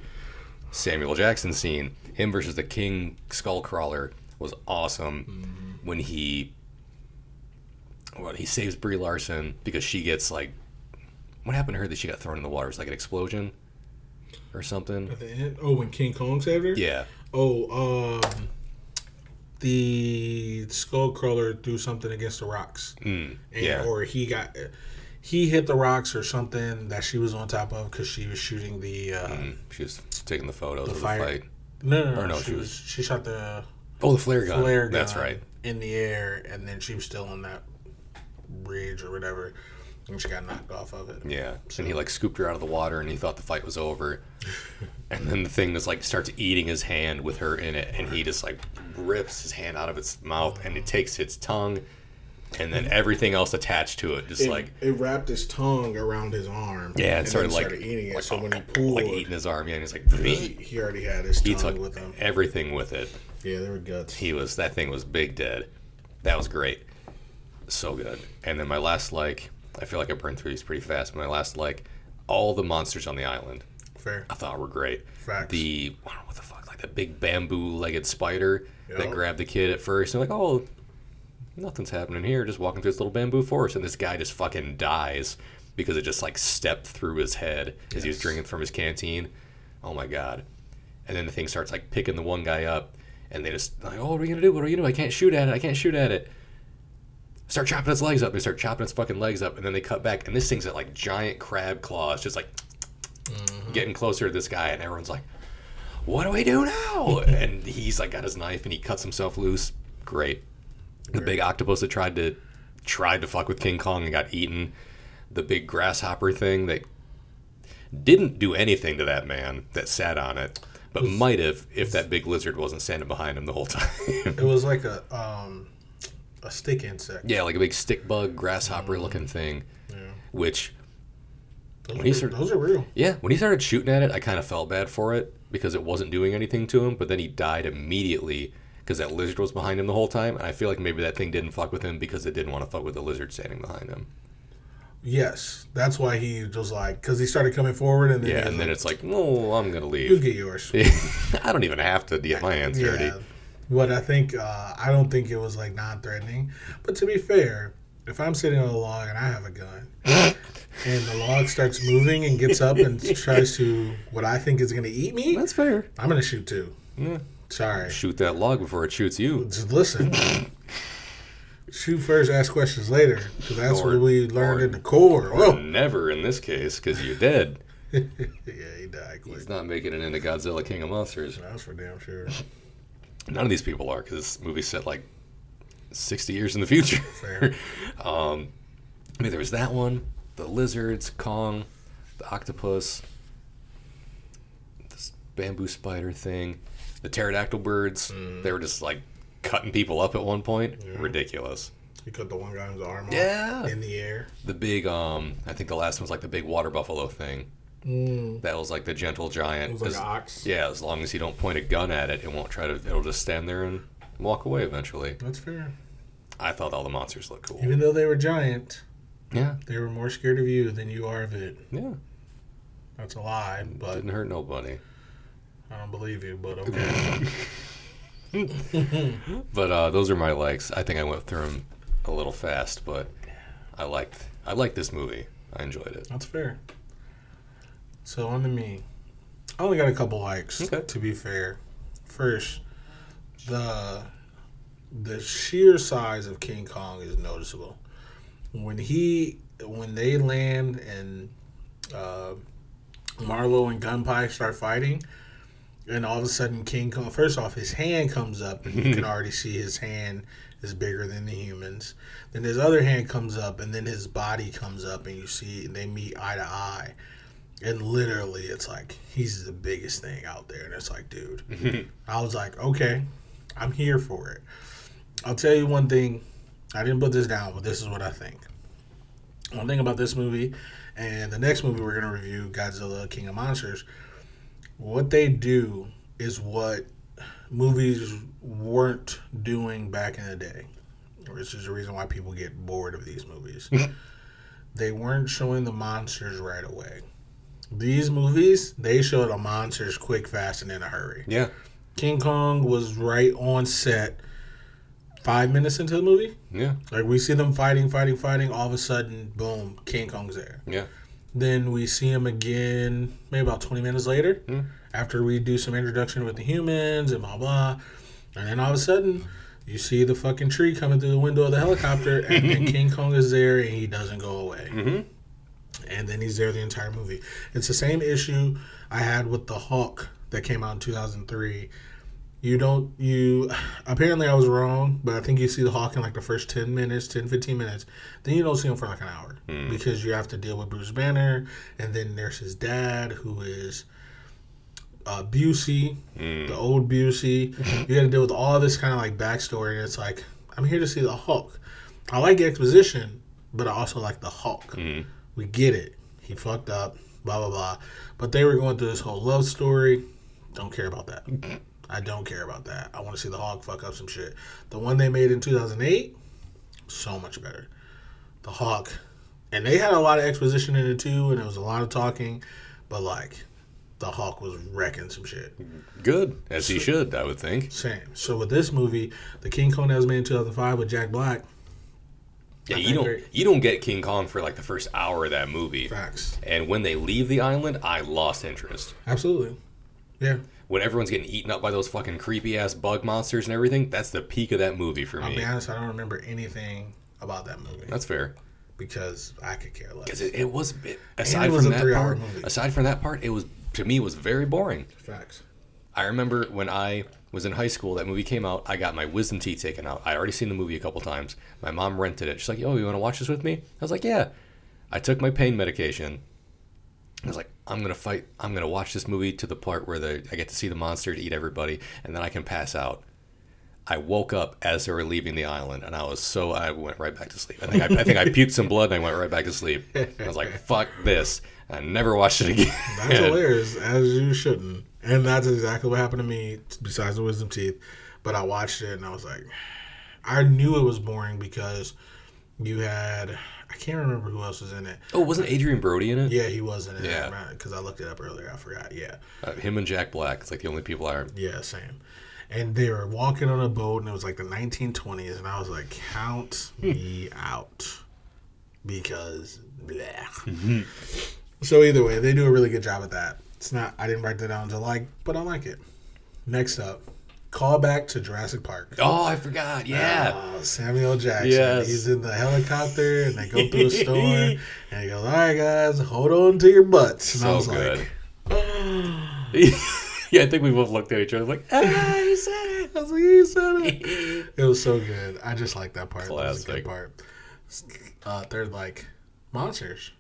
Samuel Jackson scene, him versus the King Skullcrawler was awesome. Mm-hmm. When he, well, he saves Brie Larson because she gets like what happened to her that she got thrown in the water? It was like an explosion or something. At the end, oh, when King Kong saved her. Yeah. Oh, um, the Skullcrawler threw something against the rocks, Mm, and, yeah. or he got he hit the rocks or something that she was on top of because she was shooting the. Uh, Mm, she was taking the photos The of fire- the fight. No, no, no. Or no, she, she was, she shot the Oh, the flare gun. flare gun. That's right. In the air, and then she was still on that bridge or whatever, and she got knocked off of it. Yeah. And he like scooped her out of the water and he thought the fight was over. and then the thing is like starts eating his hand with her in it and he just like rips his hand out of its mouth and it takes its tongue and then everything else attached to it just It, like it wrapped his tongue around his arm. yeah, it and started like started eating it. like, so when he pulled, like eating his arm, yeah, and he's like he, he already had his he tongue took with him. everything with it. Yeah, they were guts. He was that thing was big dead. That was great. So good. And then my last like I feel like I burned through these pretty fast. But my last like all the monsters on the island Fair. I thought were great. Facts. The I don't know what the fuck, like the big bamboo legged spider that grabbed the kid at first. And like, oh, nothing's happening here. Just walking through this little bamboo forest, and this guy just fucking dies because it just like stepped through his head as he was drinking from his canteen. Oh my god! And then the thing starts like picking the one guy up, and they just like, oh, what are we gonna do? What are we gonna do? I can't shoot at it. I can't shoot at it. Start chopping its legs up. They start chopping its fucking legs up, and then they cut back, and this thing's at like giant crab claws, just like mm-hmm. getting closer to this guy, and everyone's like, "What do we do now?" and he's like got his knife, and he cuts himself loose. Great. The big octopus that tried to tried to fuck with King Kong and got eaten. The big grasshopper thing that didn't do anything to that man that sat on it, but might have if that big lizard wasn't standing behind him the whole time. It was like a um a stick insect. yeah, like a big stick bug grasshopper looking thing, Yeah. which Those, When he started- those are real. Yeah, when he started shooting at it, I kind of felt bad for it because it wasn't doing anything to him. But then he died immediately because that lizard was behind him the whole time. And I feel like maybe that thing didn't fuck with him because it didn't want to fuck with the lizard standing behind him. Yes, that's why he was like, because he started coming forward, and then Yeah, and then like, it's like, no, I'm gonna leave. you get yours. I don't even have to get my hands dirty. Yeah, but I think uh, I don't think it was like non-threatening. But to be fair, if I'm sitting on a log and I have a gun, and the log starts moving and gets up and tries to what I think is going to eat me, That's fair. I'm going to shoot too. Yeah. Sorry, Shoot that log before it shoots you. just listen. Shoot first, ask questions later, because that's Or- what we learned in the core. Or Whoa, never in this case because you're dead. yeah, he died quick. He's not making it into Godzilla King of Monsters. That's for damn sure. None of these people are because this movie's set like 60 years in the future. Fair. um, I mean, there was that one, the lizards, Kong, the octopus, this bamboo spider thing, the pterodactyl birds. They were just like cutting people up at one point. Yeah. Ridiculous. He cut the one guy guy's arm off Yeah. in the air. The big, um, I think the last one was like the big water buffalo thing. Mm. That was like the gentle giant. It was like As- ox. yeah, as long as you don't point a gun at it, it won't try to. It'll just stand there and walk away eventually. That's fair. I thought all the monsters looked cool. Even though they were giant, Yeah, they were more scared of you than you are of it. yeah. That's a lie, but Didn't hurt nobody. I don't believe you. But okay. But uh, those are my likes. I think I went through them a little fast, but I liked. I liked this movie. I enjoyed it. That's fair. So on to me. I only got a couple likes. Okay. To be fair, first, the the sheer size of King Kong is noticeable. When he when they land and uh, Marlow and Gunpei start fighting, and all of a sudden King Kong. First off, his hand comes up, and you can already see his hand is bigger than the humans. Then his other hand comes up, and then his body comes up, and you see and they meet eye to eye. And literally, it's like he's the biggest thing out there, and it's like, dude. I was like, okay, I'm here for it. I'll tell you one thing. I didn't put this down, but this is what I think. One thing about this movie and the next movie we're going to review, Godzilla King of Monsters, what they do is what movies weren't doing back in the day, which is the reason why people get bored of these movies. they weren't showing the monsters right away. These movies, they show the monsters quick, fast, and in a hurry. Yeah, King Kong was right on set five minutes into the movie. yeah, Like we see them fighting, fighting, fighting. All of a sudden, boom, King Kong's there. yeah. Then we see him again maybe about 20 minutes later Hmm. after we do some introduction with the humans and blah blah. And then all of a sudden, you see the fucking tree coming through the window of the helicopter, and then King Kong is there and he doesn't go away. hmm And then he's there the entire movie. It's the same issue I had with the Hulk that came out in 2003. You don't, you, apparently I was wrong, but I think you see the Hulk in like the first 10 minutes, 10, 15 minutes. Then you don't see him for like an hour Hmm. because you have to deal with Bruce Banner, and then there's his dad who is uh, Busey, Mm. the old Busey. you got to deal with all this kind of like backstory, and it's like I'm here to see the Hulk. I like exposition, but I also like the Hulk. Mhm. We get it. He fucked up. Blah blah blah. But they were going through this whole love story. Don't care about that. I don't care about that. I want to see the Hulk fuck up some shit. The one they made in 2008, so much better. The Hulk, and they had a lot of exposition in it too, and it was a lot of talking, but like, the Hulk was wrecking some shit. Good, as he should, I would think. Same. So with this movie, the King Kong that was made in 2005 with Jack Black, Yeah, I you don't you don't get King Kong for like the first hour of that movie, facts. and when they leave the island, I lost interest. Absolutely. Yeah. When everyone's getting eaten up by those fucking creepy ass bug monsters and everything, that's the peak of that movie for me. I'll be honest, I don't remember anything about that movie That's fair. because I could care less. Because it, it was it, aside it was from that part, movie. aside from that part, it was to me it was very boring. Facts. I remember when I was in high school, that movie came out. I got my wisdom teeth taken out. I already seen the movie a couple times. My mom rented it. She's like, "Oh, you want to watch this with me?" I was like, "Yeah." I took my pain medication. I was like, "I'm gonna fight. I'm gonna watch this movie to the part where the I get to see the monster to eat everybody, and then I can pass out." I woke up as they were leaving the island, and I was so I went right back to sleep. I think I, I think I puked some blood, and I went right back to sleep. I was like, "Fuck this!" I never watched it again. That's hilarious, as you shouldn't. And that's exactly what happened to me, besides the wisdom teeth. But I watched it and I was like, I knew it was boring because you had, I can't remember who else was in it. Oh, wasn't Adrien Brody in it? Yeah, he was in it. Yeah. Because I looked it up earlier. I forgot. Yeah. Uh, him and Jack Black. It's like the only people I. Yeah, same. And they were walking on a boat and it was like the 1920s. And I was like, count me out. Because, bleh. So either way, they do a really good job at that. It's not. I didn't write that down to like, but I like it. Next up, call back to Jurassic Park. Oh, I forgot. Yeah. Oh, Samuel Jackson. Yes. He's in the helicopter and they go through a storm and he goes, "All right, guys, hold on to your butts." And I so was good. like, yeah, I think we both looked at each other like, ah, he said it. I was like, "He said it." It was so good. I just like that part. That was a good part. Uh, they're like monsters.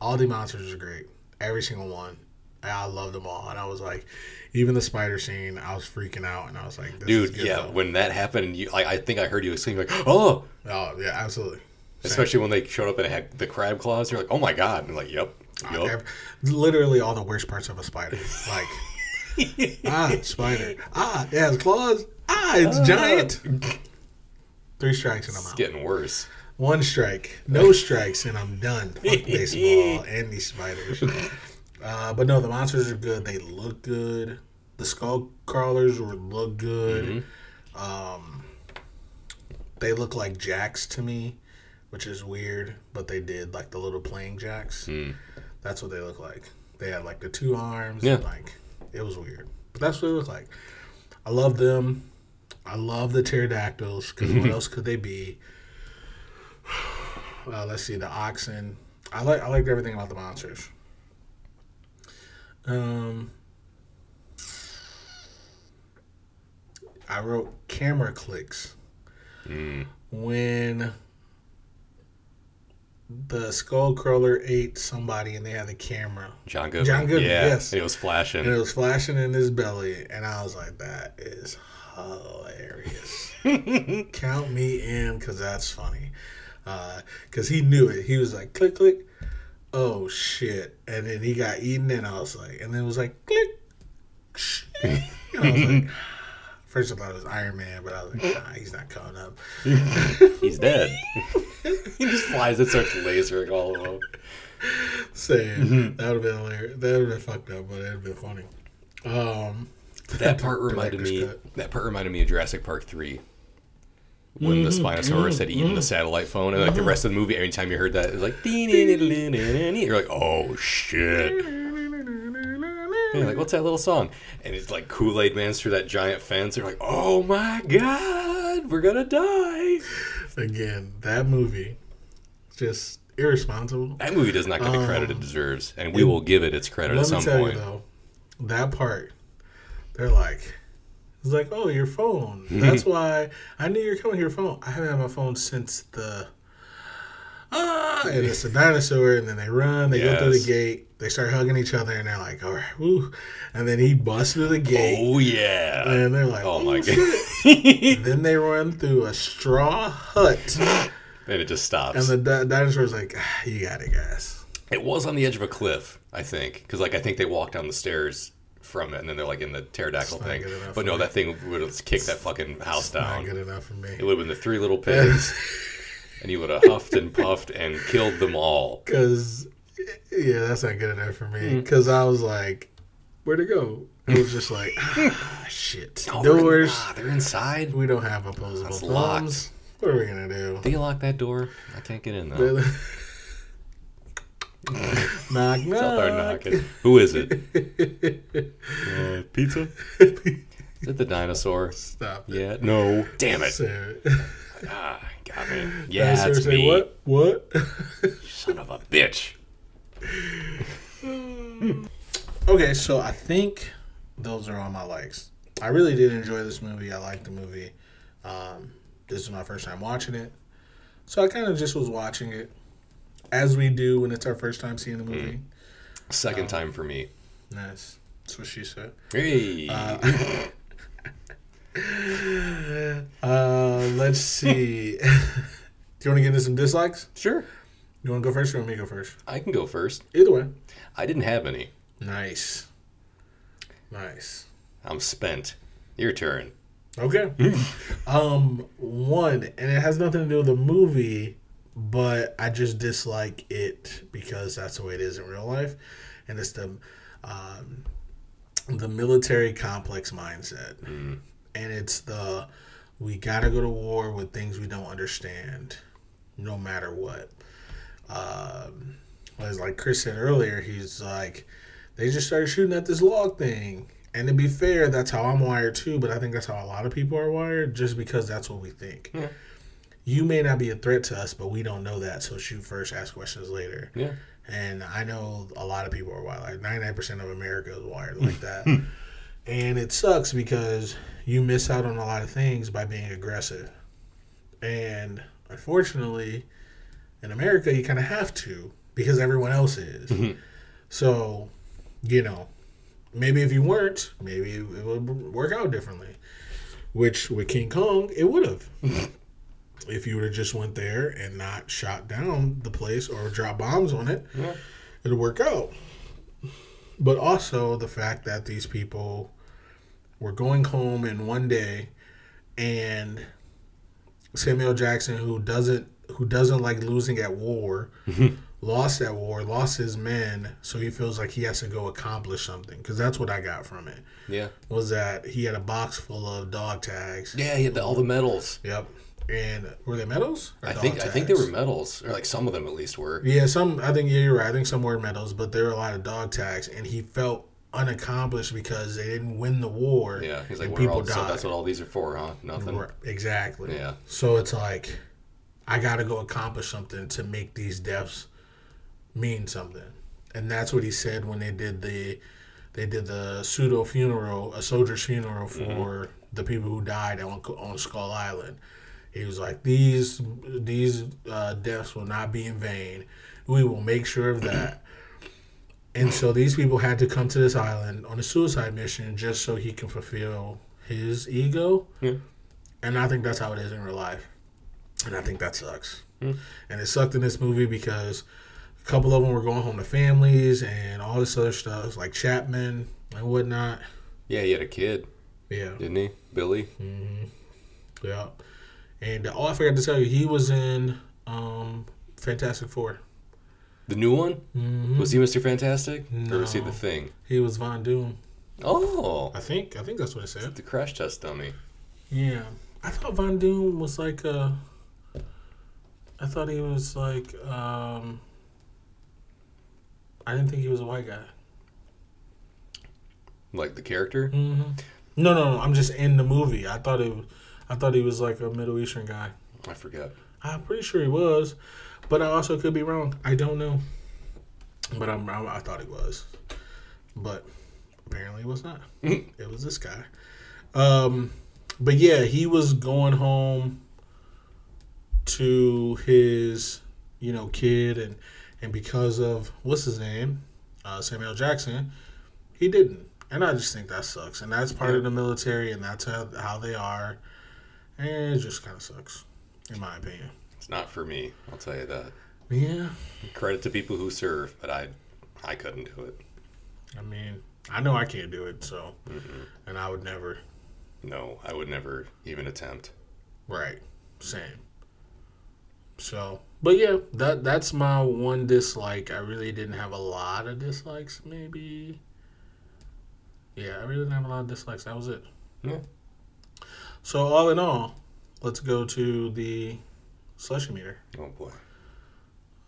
All the monsters are great. Every single one. I love them all. And I was like, even the spider scene, I was freaking out. And I was like, Dude, yeah, though. when that happened, you, like, I think I heard you exclaim like, "Oh!" Oh, yeah, absolutely. Especially when they showed up and had the crab claws. You're like, "Oh my god!" And I'm like, "Yep, yep." ev- literally all the worst parts of a spider. Like, ah, spider. Ah, it has claws. Ah, it's giant. Three strikes and I'm It's out. getting worse. One strike, no strikes, and I'm done. Fuck baseball and these spiders. Uh, but no, the monsters are good. They look good. The skull crawlers were look good. Um, they look like jacks to me, which is weird. But they did like the little playing jacks. Mm. That's what they look like. They had like the two arms. Yeah. And, like it was weird, but that's what it look like. I love them. I love the pterodactyls because what else could they be? Well, let's see the oxen. I like I liked everything about the monsters. Um, I wrote camera clicks Mm. when the skull crawler ate somebody and they had the camera John Goodman. John Goodman, yeah, yes. It was flashing. and it was flashing in his belly and I was like, that is hilarious. Count me in because that's funny. Because he knew it. He was like, click, click. Oh shit! And then he got eaten, and I was like, and then it was like, click. and I was like, first I thought it was Iron Man, but I was like, nah, he's not coming up. He's dead. he just flies and starts lasering all of them. Saying that would have been hilarious. That would have been fucked up, but it would have been funny. Um, That part reminded me. cut. That part reminded me of Jurassic Park three. When the Mhm, Spinosaurus had eaten the satellite phone, and like the rest of the movie, every time you heard that, it was like you're like, oh shit. And you're like, what's that little song? And it's like Kool Aid Man's through that giant fence. You're like, oh my god, we're gonna die. Again, that movie, just irresponsible. That movie does not get the credit it deserves, and we will give it its credit at me some point. you though, that part, they're like, it's like, oh, your phone. That's why I knew you're coming. Your phone. I haven't had my phone since the. Ah, and it's a dinosaur, and then they run. They go through the gate. They start hugging each other, and they're like, all right, woo. And then he busts through the gate, Oh yeah. and they're like, Oh oh, my god. then they run through a straw hut, and it just stops. and the di- dinosaur's like, ah, you got it, guys. It was on the edge of a cliff, I think, because like I think they walked down the stairs from it, and then they're like in the pterodactyl thing. But no, me. that thing would have kicked that fucking house Not down. good enough for me. It would have been the three little pigs, and he would have huffed and puffed and killed them all. Cause yeah, that's not good enough for Mm. me. Cause I was like, where'd it go? It was just like, ah, shit. Oh, they're in- Doors. ah, they're inside. We don't have opposable That's thumbs. What are we gonna do? Did you lock that door? I can't get in though. knock knock. Out there knocking. Who is it? Uh, pizza? Is it the dinosaur? Stop it. Yeah. No. Damn it. Sarah. Ah, got me. Yeah, Dinosaur it's me. What? What? Son of a bitch. okay, so I think those are all my likes. I really did enjoy this movie. I liked the movie. Um, this is my first time watching it, so I kind of just was watching it as we do when it's our first time seeing the movie. Second time for me. Nice. That's what she said. Hey. Uh, uh, let's see. do you want to get into some dislikes? sure. You want to go first or you want me to go first? I can go first. Either way. I didn't have any. Nice. Nice. I'm spent. Your turn. Okay. um, one, and it has nothing to do with the movie, but I just dislike it because that's the way it is in real life, and it's the um, the military complex mindset, Mm. and it's the we gotta go to war with things we don't understand, no matter what. Um, as like Chris said earlier, he's like, they just started shooting at this log thing. And to be fair, that's how I'm wired too, but I think that's how a lot of people are wired just because that's what we think. Yeah. You may not be a threat to us, but we don't know that, so shoot first, ask questions later. Yeah. And I know a lot of people are wired. Like 99% of America is wired like that. and it sucks because you miss out on a lot of things by being aggressive. And unfortunately, in America, you kind of have to because everyone else is. Mhm. So, you know, maybe if you weren't, maybe it would work out differently. Which with King Kong, it would have. if you would have just went there and not shot down the place or dropped bombs on it, Yeah. it'll work out. But also the fact that these people were going home in one day and Samuel Jackson who doesn't who doesn't like losing at war mm-hmm. lost at war lost his men so he feels like he has to go accomplish something because that's what i got from it Yeah. was that he had a box full of dog tags Yeah, he had the, all the medals. yep and were they medals I think I think they were medals, or like some of them at least were. Yeah, some. I think yeah, you're right. I think some were medals, but there were a lot of dog tags, and he felt unaccomplished because they didn't win the war. Yeah, he's like, we're all, people so died. that's what all these are for, huh? Nothing. Right, exactly. Yeah. So it's like, I got to go accomplish something to make these deaths mean something, and that's what he said when they did the, they did the pseudo funeral, a soldier's funeral for Mm-hmm. the people who died on on Skull Island. He was like, these these uh, deaths will not be in vain. We will make sure of that. And so these people had to come to this island on a suicide mission just so he can fulfill his ego. Yeah. And I think that's how it is in real life. And I think that sucks. Mm. And it sucked in this movie because a couple of them were going home to families and all this other stuff, like Chapman and whatnot. Yeah, he had a kid, Yeah. didn't he? Billy. hmm Yeah. And oh, I forgot to tell you, he was in um, Fantastic Four. The new one? Mm-hmm. Was he Mr. Fantastic? Or was he No. the thing? He was Von Doom. Oh, I think. I think that's what it said. the crash test dummy. Yeah. I thought Von Doom was like a. I thought he was like. um I didn't think he was a white guy. Like the character? Mm-hmm. No, no, no. I'm just in the movie. I thought it. I thought he was like a Middle Eastern guy. I forget. I'm pretty sure he was, but I also could be wrong. I don't know. But I'm, I, I thought he was, but apparently it was not. it was this guy. Um, but yeah, he was going home to his, you know, kid, and and because of what's his name, uh, Samuel Jackson, he didn't. And I just think that sucks. And that's part of the military, and that's how, how they are. And it just kind of sucks, in my opinion. It's not for me. I'll tell you that. Yeah, Credit to people who serve, but I, I couldn't do it. I mean, I know I can't do it, so, and I would never. No, I would never even attempt. Right, same. So, but yeah, that that's my one dislike. I really didn't have a lot of dislikes. Maybe. Yeah, I really didn't have a lot of dislikes. That was it. Yeah. So all in all, let's go to the slushy meter. Oh boy.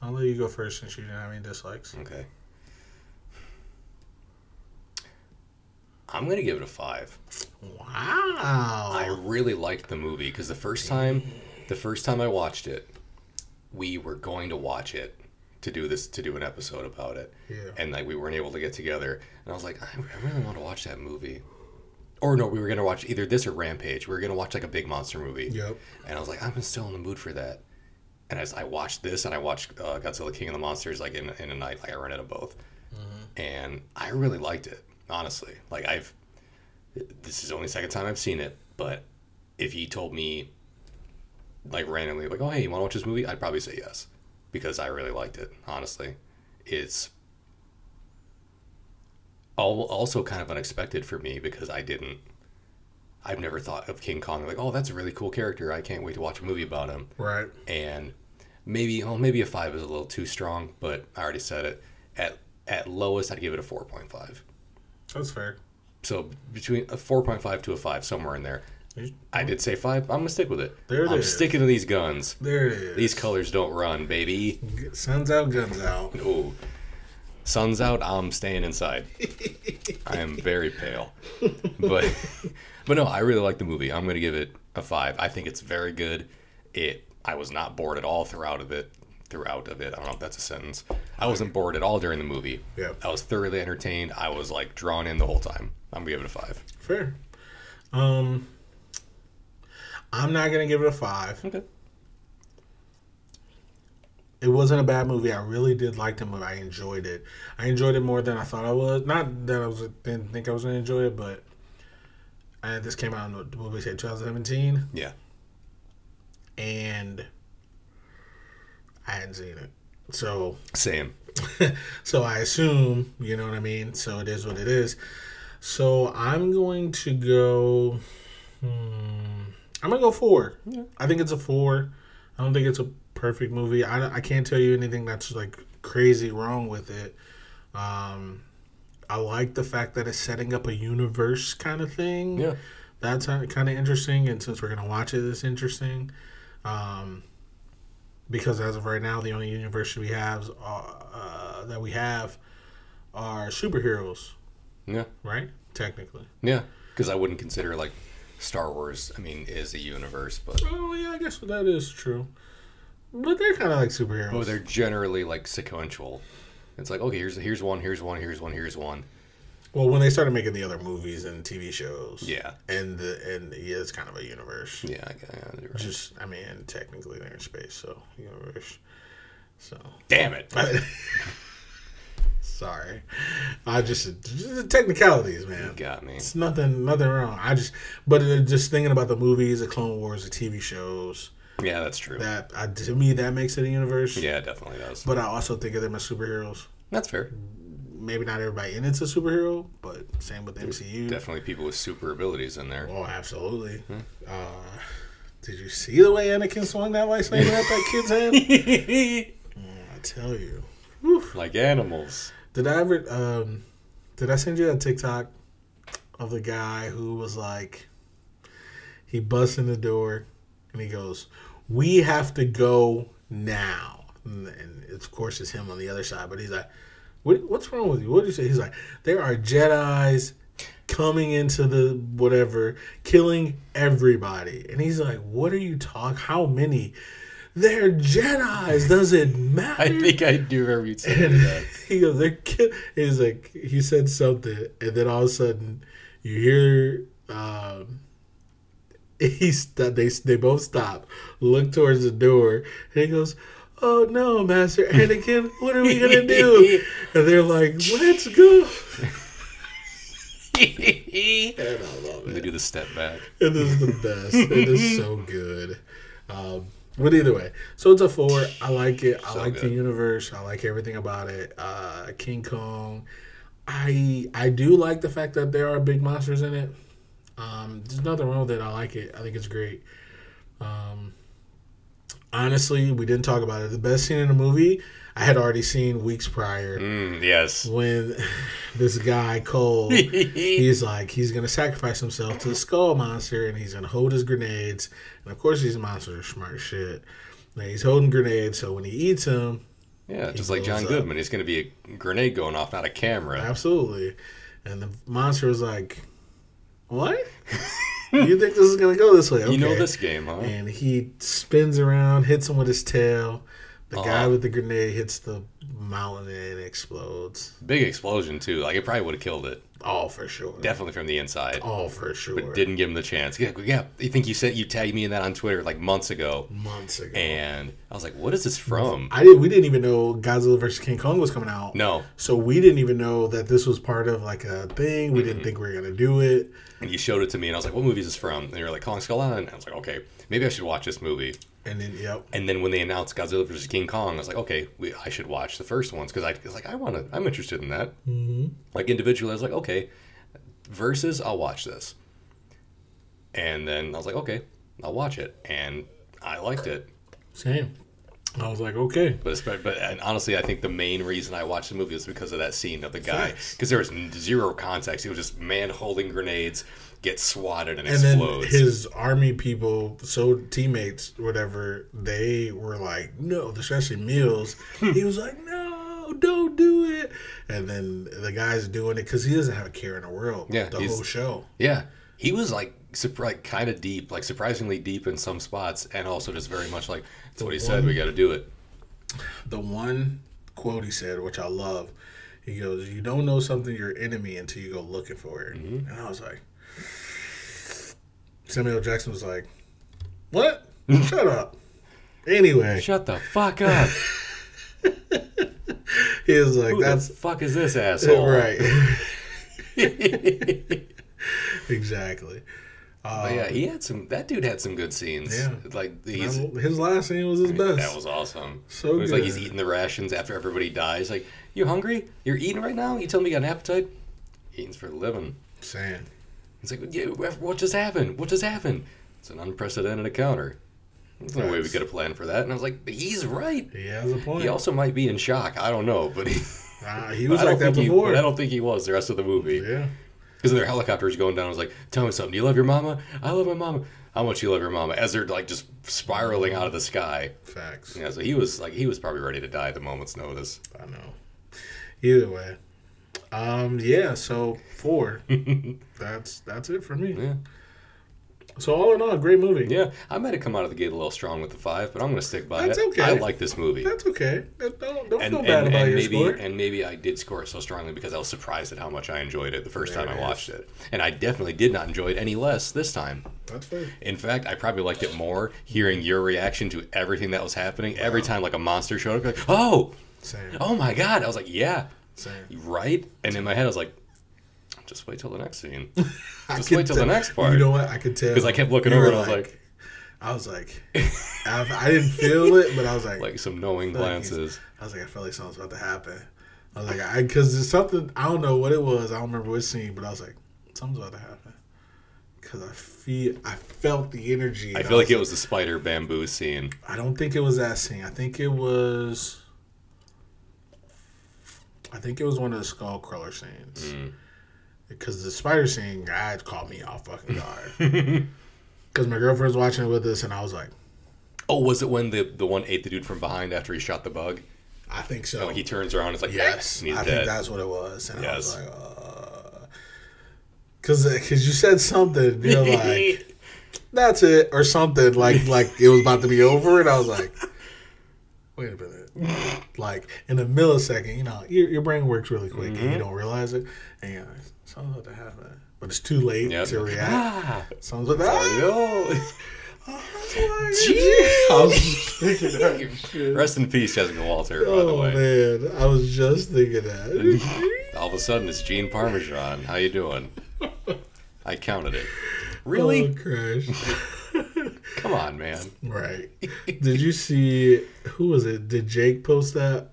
I'll let you go first since you didn't have any dislikes. Okay. I'm gonna give it a five. Wow. I really liked the movie because the first time, the first time I watched it, we were going to watch it to do this to do an episode about it, yeah. and like we weren't able to get together. And I was like, I I really want to watch that movie. Or no, we were gonna watch either this or Rampage. We were gonna watch like a big monster movie. Yep. And I was like, I'm still in the mood for that. And as I watched this and I watched uh, Godzilla King of the Monsters like in, in a night, like I rented them both, and I really liked it. Honestly, like I've this is the only second time I've seen it, but if he told me like randomly, like, oh hey, you want to watch this movie? I'd probably say yes because I really liked it. Honestly, it's also kind of unexpected for me because I didn't. I've never thought of King Kong like, oh, that's a really cool character. I can't wait to watch a movie about him. Right. And maybe, oh, maybe a five is a little too strong, but I already said it. At at lowest, I'd give it a four point five. That's fair. So between a four point five to a five, somewhere in there. I did say five. I'm gonna stick with it. There it I'm is. sticking to these guns. There it is. These colors don't run, baby. Sun's out, guns out. Oh, sun's out. I'm staying inside. I am very pale, but but no, I really like the movie. I'm gonna give it a five. I think it's very good. It. I was not bored at all throughout of it. Throughout of it, I don't know if that's a sentence. I wasn't bored at all during the movie. Yeah. I was thoroughly entertained. I was like drawn in the whole time. I'm gonna give it a five. Fair. Um, I'm not gonna give it a five. Okay. It wasn't a bad movie. I really did like the movie. I enjoyed it. I enjoyed it more than I thought I would. Not that I was didn't think I was gonna enjoy it, but uh, this came out in what what we say 2017, Yeah. and I hadn't seen it. So Same. so I assume, you know what I mean? So it is what it is. So I'm going to go. Hmm, I'm gonna go four. Yeah. I think it's a four. I don't think it's a perfect movie. I, I can't tell you anything that's like crazy wrong with it. Um, I like the fact that it's setting up a universe kind of thing. Yeah. That's kind of interesting, and since we're gonna watch it, it's interesting. Um, because as of right now, the only universe we have uh, uh, that we have are superheroes, Yeah. right? Technically. Yeah. Because I wouldn't consider like Star Wars. I mean, is a universe, but Oh yeah, I guess that is true. But they're kind of like superheroes. but they're generally like sequential. It's like okay, here's here's one, here's one, here's one, here's one. well, when they started making the other movies and TV shows, Yeah. and the, and yeah, it's kind of a universe. Yeah. I, yeah right. Just, I mean, technically they're in space, so universe. So Damn it. sorry, I just, just the technicalities, man. You Got me. It's nothing, nothing wrong. I just, but uh, just thinking about the movies, the Clone Wars, the TV shows. Yeah, that's true. That I, to me, that makes it a universe. Yeah, it definitely does. But I also think of them as superheroes. That's fair. Maybe not everybody in it's a superhero, but same with the MCU. Definitely people with super abilities in there. Oh, absolutely. Uh, did you see the way Anakin swung that lightsaber at that kid's head? I tell you. like animals. Did I ever? Um, did I send you a TikTok of the guy who was like, He busts in the door and he goes, "We have to go now." And, and of course, it's him on the other side. But he's like, what, "What's wrong with you? What did you say?" He's like, "There are Jedi's coming into the whatever, killing everybody." And he's like, "What are you talking? How many?" They're Jedi's. Does it matter? I think I do remember you saying that. he goes, they're ki-. He's like, he said something, and then all of a sudden, you hear, um, he st- they they both stop, look towards the door, and he goes, "Oh no, Master Anakin, what are we gonna do?" And they're like, "Let's go." And I love it. they do the step back. It is the best. It is so good. Um, but either way, so it's a four. I like it. I So like the universe. I like everything about it. Uh, King Kong. I I do like the fact that there are big monsters in it. Um, there's nothing wrong with it. I like it. I think it's great. Um, honestly, we didn't talk about it. The best scene in the movie I had already seen weeks prior Mm, yes. when this guy Cole he's like he's gonna sacrifice himself to the skull monster and he's gonna hold his grenades and of course these monsters are smart shit and he's holding grenades so when he eats them Yeah, just like John up. Goodman. He's going to be a grenade going off, not a camera. absolutely and the monster was like what you think this is gonna go this way You know this game, huh? and he spins around hits him with his tail the guy Uh-huh. with the grenade hits the mountain and it explodes Big explosion too. Like it probably would have killed it. All for sure Definitely from the inside. all for sure But didn't give him the chance. Yeah, yeah. I think you said you tagged me in that on Twitter like months ago, months ago and I was like, "What is this from?" I did. We didn't even know Godzilla vs King Kong was coming out. No, So we didn't even know that this was part of like a thing. We Mm-hmm. didn't think we were gonna do it. and you showed it to me, and I was like, "What movie is this from?" And you're like, "Kong Skull Island." And I was like, "Okay, maybe I should watch this movie." And then yep, And then when they announced Godzilla vs King Kong, I was like, "Okay, we, I should watch the first ones because I was like, I want to. I'm interested in that." mm-hmm. Like individually, I was like, "Okay, versus, I'll watch this." And then I was like, "Okay, I'll watch it," and I liked it. same. I was like, okay, But, but and honestly, I think the main reason I watched the movie was because of that scene of the guy. Because there was zero context. It was just man holding grenades, gets swatted and, and then his army people, so teammates, whatever, they were like, no, especially Mills. he was like, no, don't do it. And then the guy's doing it because he doesn't have a care in the world. Yeah, the whole show. yeah, he was like, like kind of deep, like surprisingly deep in some spots, and also just very much like that's what he said. We got to do it. the one quote he said, which I love, he goes, "You don't know something your enemy until you go looking for it." Mm-hmm. And I was like, Samuel Jackson was like, "What? Shut up." Anyway, Shut the fuck up! he was like, Who "That's the fuck is this asshole? right." exactly. Um, yeah, he had some. That dude had some good scenes. Yeah. like he's. his last scene was his best. That was awesome. So it was like he's eating the rations after everybody dies. Like, you hungry? You're eating right now? You tell me you got an appetite? Eating's for the living. saying. It's like, yeah, what just happened? What just happened? It's an unprecedented encounter. There's no way we could have planned for that. And I was like, he's right. He has a point. He also might be in shock. I don't know, but he, Uh, he was like that he, before. but I don't think he was the rest of the movie. yeah. Because their helicopters going down, I was like, "Tell me something. Do you love your mama? I love my mama. How much you love your mama?" As they're like just spiraling out of the sky. Facts. Yeah, so he was like, he was probably ready to die at the moment's notice. I know. Either way. Um, yeah, so four. that's that's it for me. Yeah. So all in all, great movie. Yeah, I might have come out of the gate a little strong with the five, but I'm going to stick by That's it. okay. I like this movie. That's okay. Don't, don't and, feel and, bad about and your maybe score. and maybe I did score it so strongly because I was surprised at how much I enjoyed it the first There time I watched it, and I definitely did not enjoy it any less this time. That's fair. In fact, I probably liked it more hearing your reaction to everything that was happening. Every time like a monster showed up, like, oh, Same. oh my god! I was like, yeah, Same. right. And in my head, I was like, just wait till the next scene, I Just wait till the next part. You know what? I could tell. Because I kept looking over and I was like- I was like, I, I didn't feel it, but I was like, like some knowing like glances. I was like, I felt like something's about to happen. I was like, I because there's something I don't know what it was. I don't remember what scene, but I was like, something's about to happen. Because I feel, I felt the energy. I feel like it was the spider bamboo scene. I don't think it was that scene. I think it was. I think it was one of the skull crawler scenes. Mm. Because the spider scene, God caught me off fucking guard. because my girlfriend was watching it with us, and I was like, Oh, was it when the the one ate the dude from behind after he shot the bug? I think so. Oh, he turns around. It's like yes, and I dead. think that's what it was. And I was Yes. like, uh, because because you said something, you know, like that's it or something, like like it was about to be over, and I was like, wait a minute, like in a millisecond, you know, your, your brain works really quick, and Mm-hmm. you don't realize it, and you're like, something's about to happen, but it's too late Yep. to react. Ah, Something's about to was thinking that. Rest in peace, Jessica Walter. By the Oh way, man, I was just thinking that. all of a sudden it's Gene Parmesan. How you doing? I counted it. Really? Oh, crash. Come on, man. Right. Did you see who was it? Did Jake post that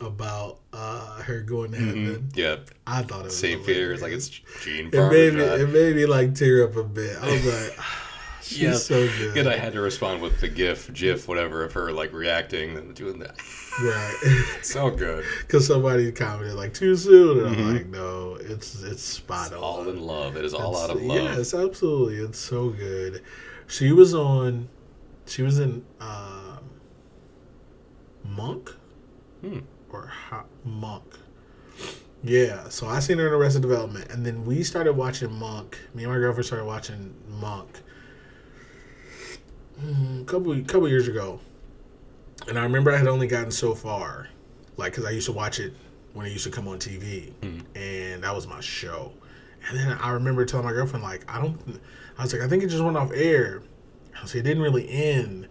about uh her going to heaven? Yeah, I thought it was fear. It's like it's Gene it made me it made me like tear up a bit. I was like, "Ah, she's Yeah. so good. Good. I had to respond with the GIF, GIF, whatever, of her like reacting and doing that. Right. So good. Because somebody commented like too soon, and I'm Mhm. like, no, it's it's spot on. All in love. It is all It's- out of love. Yes, absolutely. It's so good. She was on. She was in um, Monk Hmm. or Hot Monk. Yeah, so I seen her in Arrested Development, and then we started watching Monk. Me and my girlfriend started watching Monk mm, a couple couple years ago, and I remember I had only gotten so far, like because I used to watch it when it used to come on TV, Mhm. and that was my show. And then I remember telling my girlfriend like I don't, I was like I think it just went off air. I was like, it didn't really end,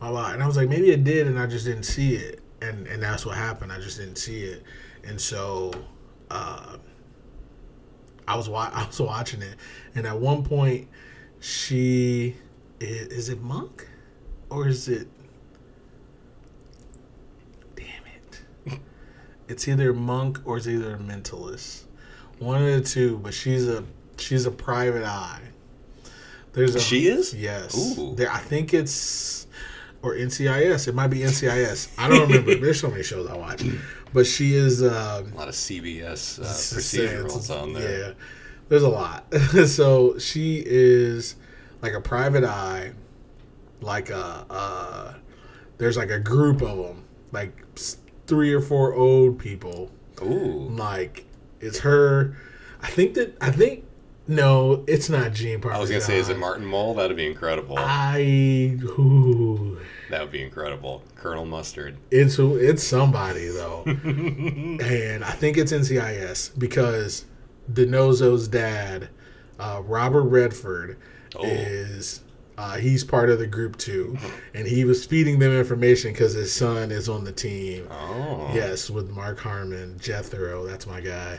blah, blah. and I was like maybe it did, and I just didn't see it, and and that's what happened. I just didn't see it, and so. Uh, I was wa- I was watching it, and at one point, she is, is it Monk, or is it? Damn it! It's either Monk or it's either a Mentalist. One of the two, but she's a she's a private eye. There's a She is? yes. Ooh. There, I think it's or NCIS. It might be NCIS. I don't remember. There's so many shows I watch, but she is. Um, A lot of CBS uh, procedurals on there. Yeah, there's a lot. so she is like a private eye, like a uh, there's like a group of them, like three or four old people. Ooh. Like it's her. I think that I think no, it's not Gene Parmesan. I was gonna say, is it Martin Mull? That'd be incredible. I ooh, That would be incredible. Colonel Mustard. it's it's somebody though. and I think it's NCIS because DiNozzo's dad, uh, Robert Redford, Oh. is uh, he's part of the group too, and he was feeding them information because his son is on the team. Oh. Yes, with Mark Harmon, Jethro, that's my guy.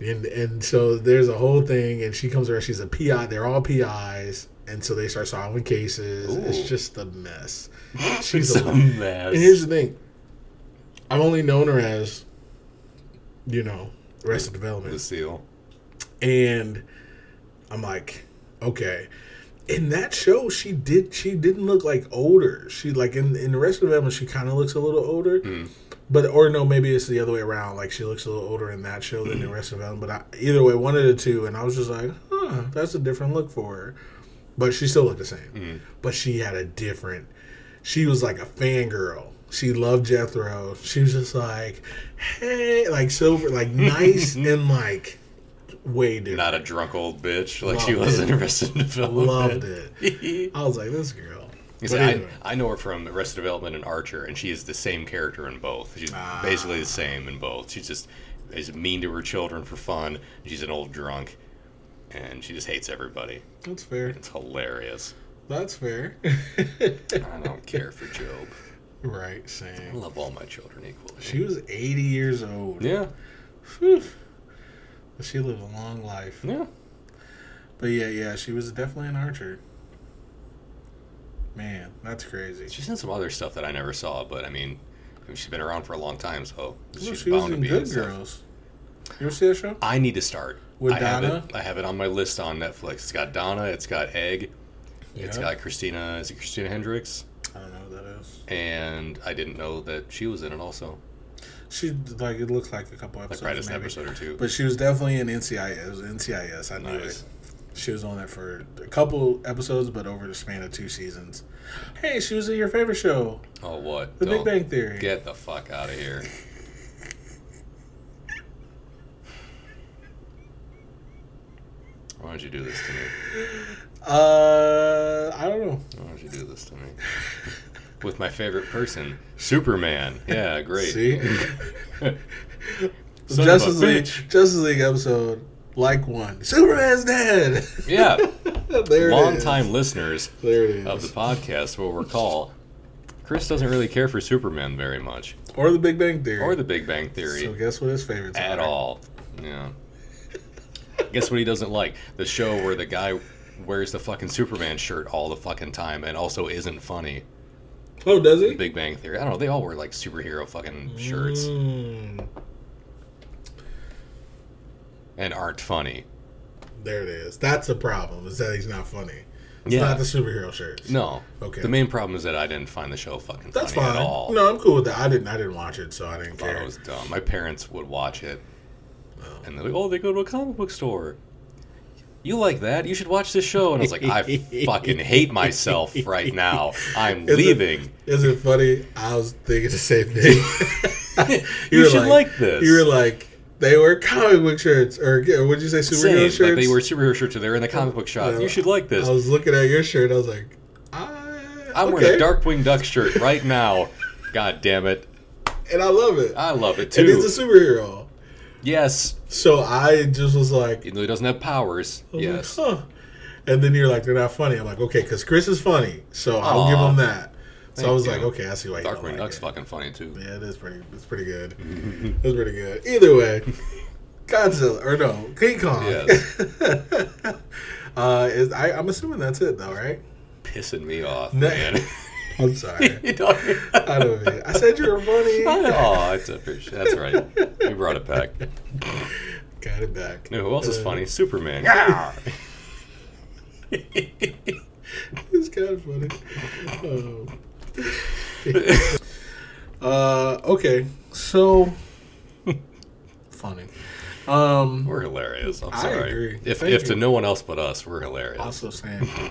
And and so there's a whole thing, and she comes around. She's a PI. They're all PIs, and so they start solving cases. Ooh. It's just a mess. She's It's a a mess. and here's the thing. I've only known her as, you know, Arrested Development. Lucille. And I'm like, okay. In that show, she did she didn't look like older. She like in in Arrested Development, she kind of looks a little older. Mm. But or no, maybe it's the other way around. Like she looks a little older in that show than Arrested Development. But I, either way, one of the two, and I was just like, huh, that's a different look for her. But she still looked the same. Mm. But she had a different. She was like a fangirl. She loved Jethro. She was just like, hey, like silver, like nice and like way different. Not a drunk old bitch like she Loved was it. in Arrested Development. Loved it. I was like, this girl. I. I know her from Arrested Development and Archer, and she is the same character in both. She's Ah. basically the same in both. She just is mean to her children for fun. She's an old drunk, and she just hates everybody. That's fair. It's hilarious. That's fair. I don't care for GOB. right, same. I love all my children equally. She was 80 years old. yeah, Phew. But she lived a long life. yeah. But yeah, yeah, she was definitely an archer. Man, that's crazy. She's in some other stuff that I never saw, but I mean, she's been around for a long time, so Well, she's she bound to in be in Good stuff. Girls. You ever see that show? I need to start. With I have Donna? it. I have it on my list on Netflix. It's got Donna. It's got Egg. It's Yeah. got Christina. Is it Christina Hendricks? I don't know what that is. And I didn't know that she was in it also. She like it looks like a couple Like episodes, right as an maybe. episode or two. But she was definitely in NCIS. NCIS. I knew Nice. it. She was on that for a couple episodes, but over the span of two seasons. Hey, she was in your favorite show, Oh, what? The Don't Big Bang Theory. Get the fuck out of here. Why don't you do this to me? Uh, I don't know. Why don't you do this to me? With my favorite person, Superman. Yeah, great. See, Justice League. Justice League episode, like one. Superman's dead. Yeah. there it Long is. time listeners There it is. of the podcast will recall Chris doesn't really care for Superman very much, or the Big Bang Theory. or The Big Bang Theory So guess what his favorites at are? all. Yeah. Guess what he doesn't like? The show where the guy wears the fucking Superman shirt all the fucking time and also isn't funny. Oh, does The he? Big Bang Theory. I don't know. They all wear like superhero fucking shirts Mm, and aren't funny. there it is. That's the problem. Is that he's not funny. It's Yeah. not the superhero shirts. No. Okay. The main problem is that I didn't find the show fucking That's funny fine. at all. No, I'm cool with that. I didn't. I didn't watch it, so I didn't I thought care. it was dumb. My parents would watch it, Oh. and they're like, "Oh, they go to a comic book store." You like that? You should watch this show. And I was like, I fucking hate myself right now. I'm Is leaving. Is it funny? I was thinking the same thing. You were should like this. You were like, they wear comic book shirts, or would you say superhero Same. shirts? Like they wear superhero shirts. Or they're in the comic book shop. Yeah. You should like this. I was looking at your shirt. I was like, I, I'm okay. wearing a Darkwing Duck shirt right now. God damn it! and I love it. I love it and too. he's a superhero. yes, So I just was like, even though he doesn't have powers. Yes. like, huh. And then you're like, they're not funny. I'm like, okay, because Chris is funny, so I'll Aw. give him that. So I was you. like, okay, I see why Darkwing Duck's fucking funny too. Yeah, it is pretty. It's pretty good. it's pretty good. Either way, Godzilla or no King Kong. Yes. uh, is I, I'm assuming that's it though, right? Pissing me off, No. man. I'm sorry. You don't- I don't mean. I said you were funny. oh, it's a. That's right. You brought it back. Got it back. Know who else is Uh, funny? Superman. It's kind of funny. Oh. uh, okay, so funny. Um, we're hilarious. I'm I sorry. agree. If Thank if you. to no one else but us, we're hilarious. Also saying.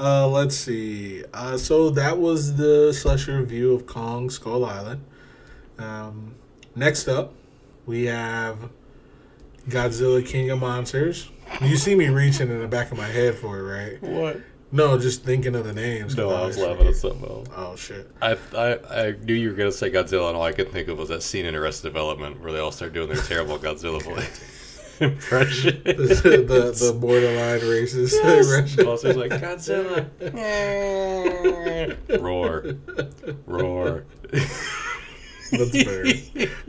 Uh, let's see. Uh, so that was the slasher review of Kong Skull Island. Um, next up, we have Godzilla King of Monsters. You see me reaching in the back of my head for it, right? What? No, just thinking of the names. No, I was laughing at something else. Oh shit! I, I I knew you were gonna say Godzilla, and all I could think of was that scene in Arrested Development where they all start doing their terrible Godzilla voice impression. the, the the borderline racist. impression. Monster's like Godzilla. roar, roar. That's fair.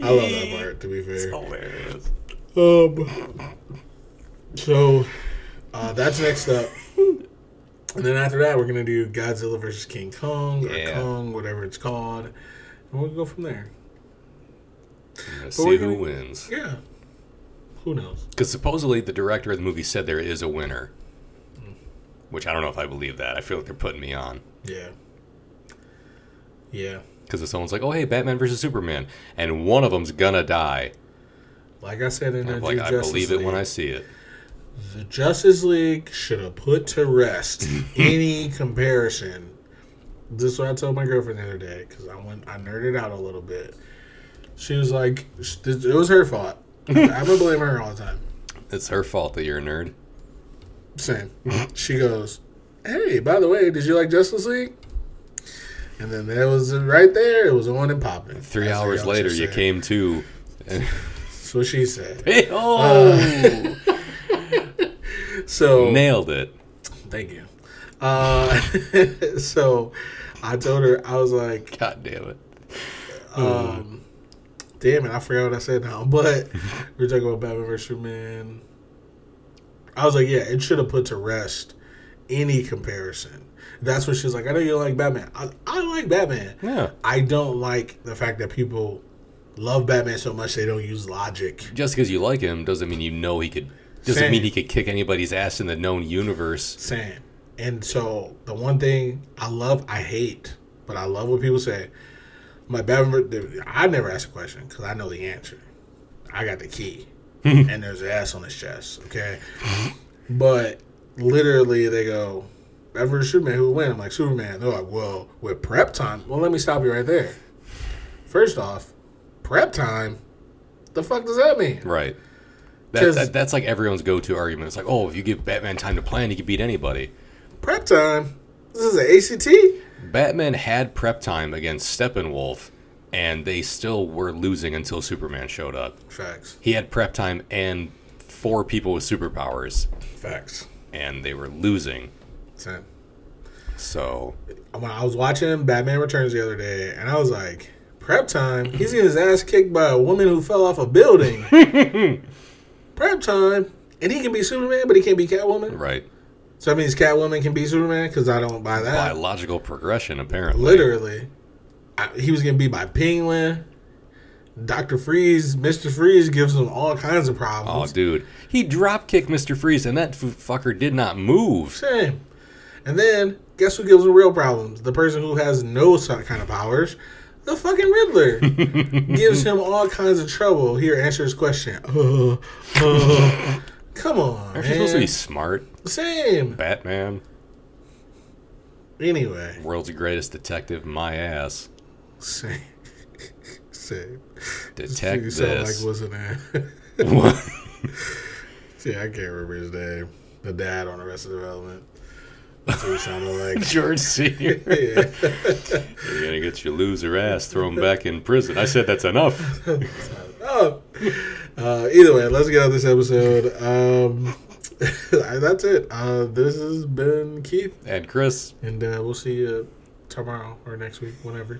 I love that part. To be It's fair. hilarious. Um. So, uh, that's next up. And then after that, we're gonna do Godzilla versus King Kong or Yeah. Kong, whatever it's called, and we'll go from there. See who gonna- wins. Yeah. Who knows? Because supposedly the director of the movie said there is a winner. Which I don't know if I believe that. I feel like they're putting me on. Yeah. Yeah. Because if someone's like, oh, hey, Batman versus Superman, and one of them's gonna die, Like I said in the like, Ju- I Justice believe it when I see it. The Justice League should have put to rest any comparison. This is what I told my girlfriend the other day because I went, I nerded out a little bit. She was like, "It was her fault." I'm gonna blame her all the time. It's her fault that you're a nerd. Same. She goes, "Hey, by the way, did you like Justice League?" And then there was right there. It was on and popping. Three hours later, you came to. And, That's what she said. hey, oh! Uh, So Nailed it. Thank you. Uh, so I told her I was like, God damn it. um, damn it, I forgot what I said now. But we are talking about Batman vs Superman. I was like, yeah, it should have put to rest any comparison. That's what she's like. I know you don't like Batman. I, I like Batman. Yeah. I don't like the fact that people love Batman so much they don't use logic. Just because you like him doesn't mean you know he could. Doesn't Same. mean he could kick anybody's ass in the known universe. saying. And so the one thing I love, I hate, but I love what people say. My Batman, I never ask a question because I know the answer. I got the key, and there's an ass on his chest. Okay, but literally they go, ever Superman, who would win? I'm like, Superman. They're like, well, with prep time. Well, let me stop you right there. First off, prep time. The fuck does that mean? Right. That, that, that's like everyone's go-to argument. It's like, oh, if you give Batman time to plan, he could beat anybody. Prep time. This is an ACT. Batman had prep time against Steppenwolf, and they still were losing until Superman showed up. Facts. He had prep time and four people with superpowers, Facts. and they were losing. Same. So When I was watching Batman Returns the other day, and I was like, prep time. He's getting his ass kicked by a woman who fell off a building. prep time, and he can be Superman, but he can't be Catwoman. right, So that means Catwoman can be Superman because I don't buy that. biological progression apparently. Literally, I, he was gonna be by Penguin. Doctor Freeze, Mister Freeze gives him all kinds of problems. Oh, dude, he drop kicked Mister Freeze, and that fucker did not move. Same. And then guess who gives him real problems? The person who has no kind of powers. The fucking Riddler gives him all kinds of trouble. Here, answer his question. Uh, uh, come on, Aren't man. you supposed to be smart, Same. Batman? Anyway, World's greatest detective, my ass. same. same. Detect you sound this. like what's his name? What? See, I can't remember his name. The dad on Arrested Development. That's what he sounded like. George Senior. yeah. You're gonna get your loser ass thrown back in prison. I said that's enough. oh. Uh, either way, let's get out of this episode. Um, that's it. Uh, this has been Keith, And Chris, and uh, we'll see you tomorrow or next week, whenever.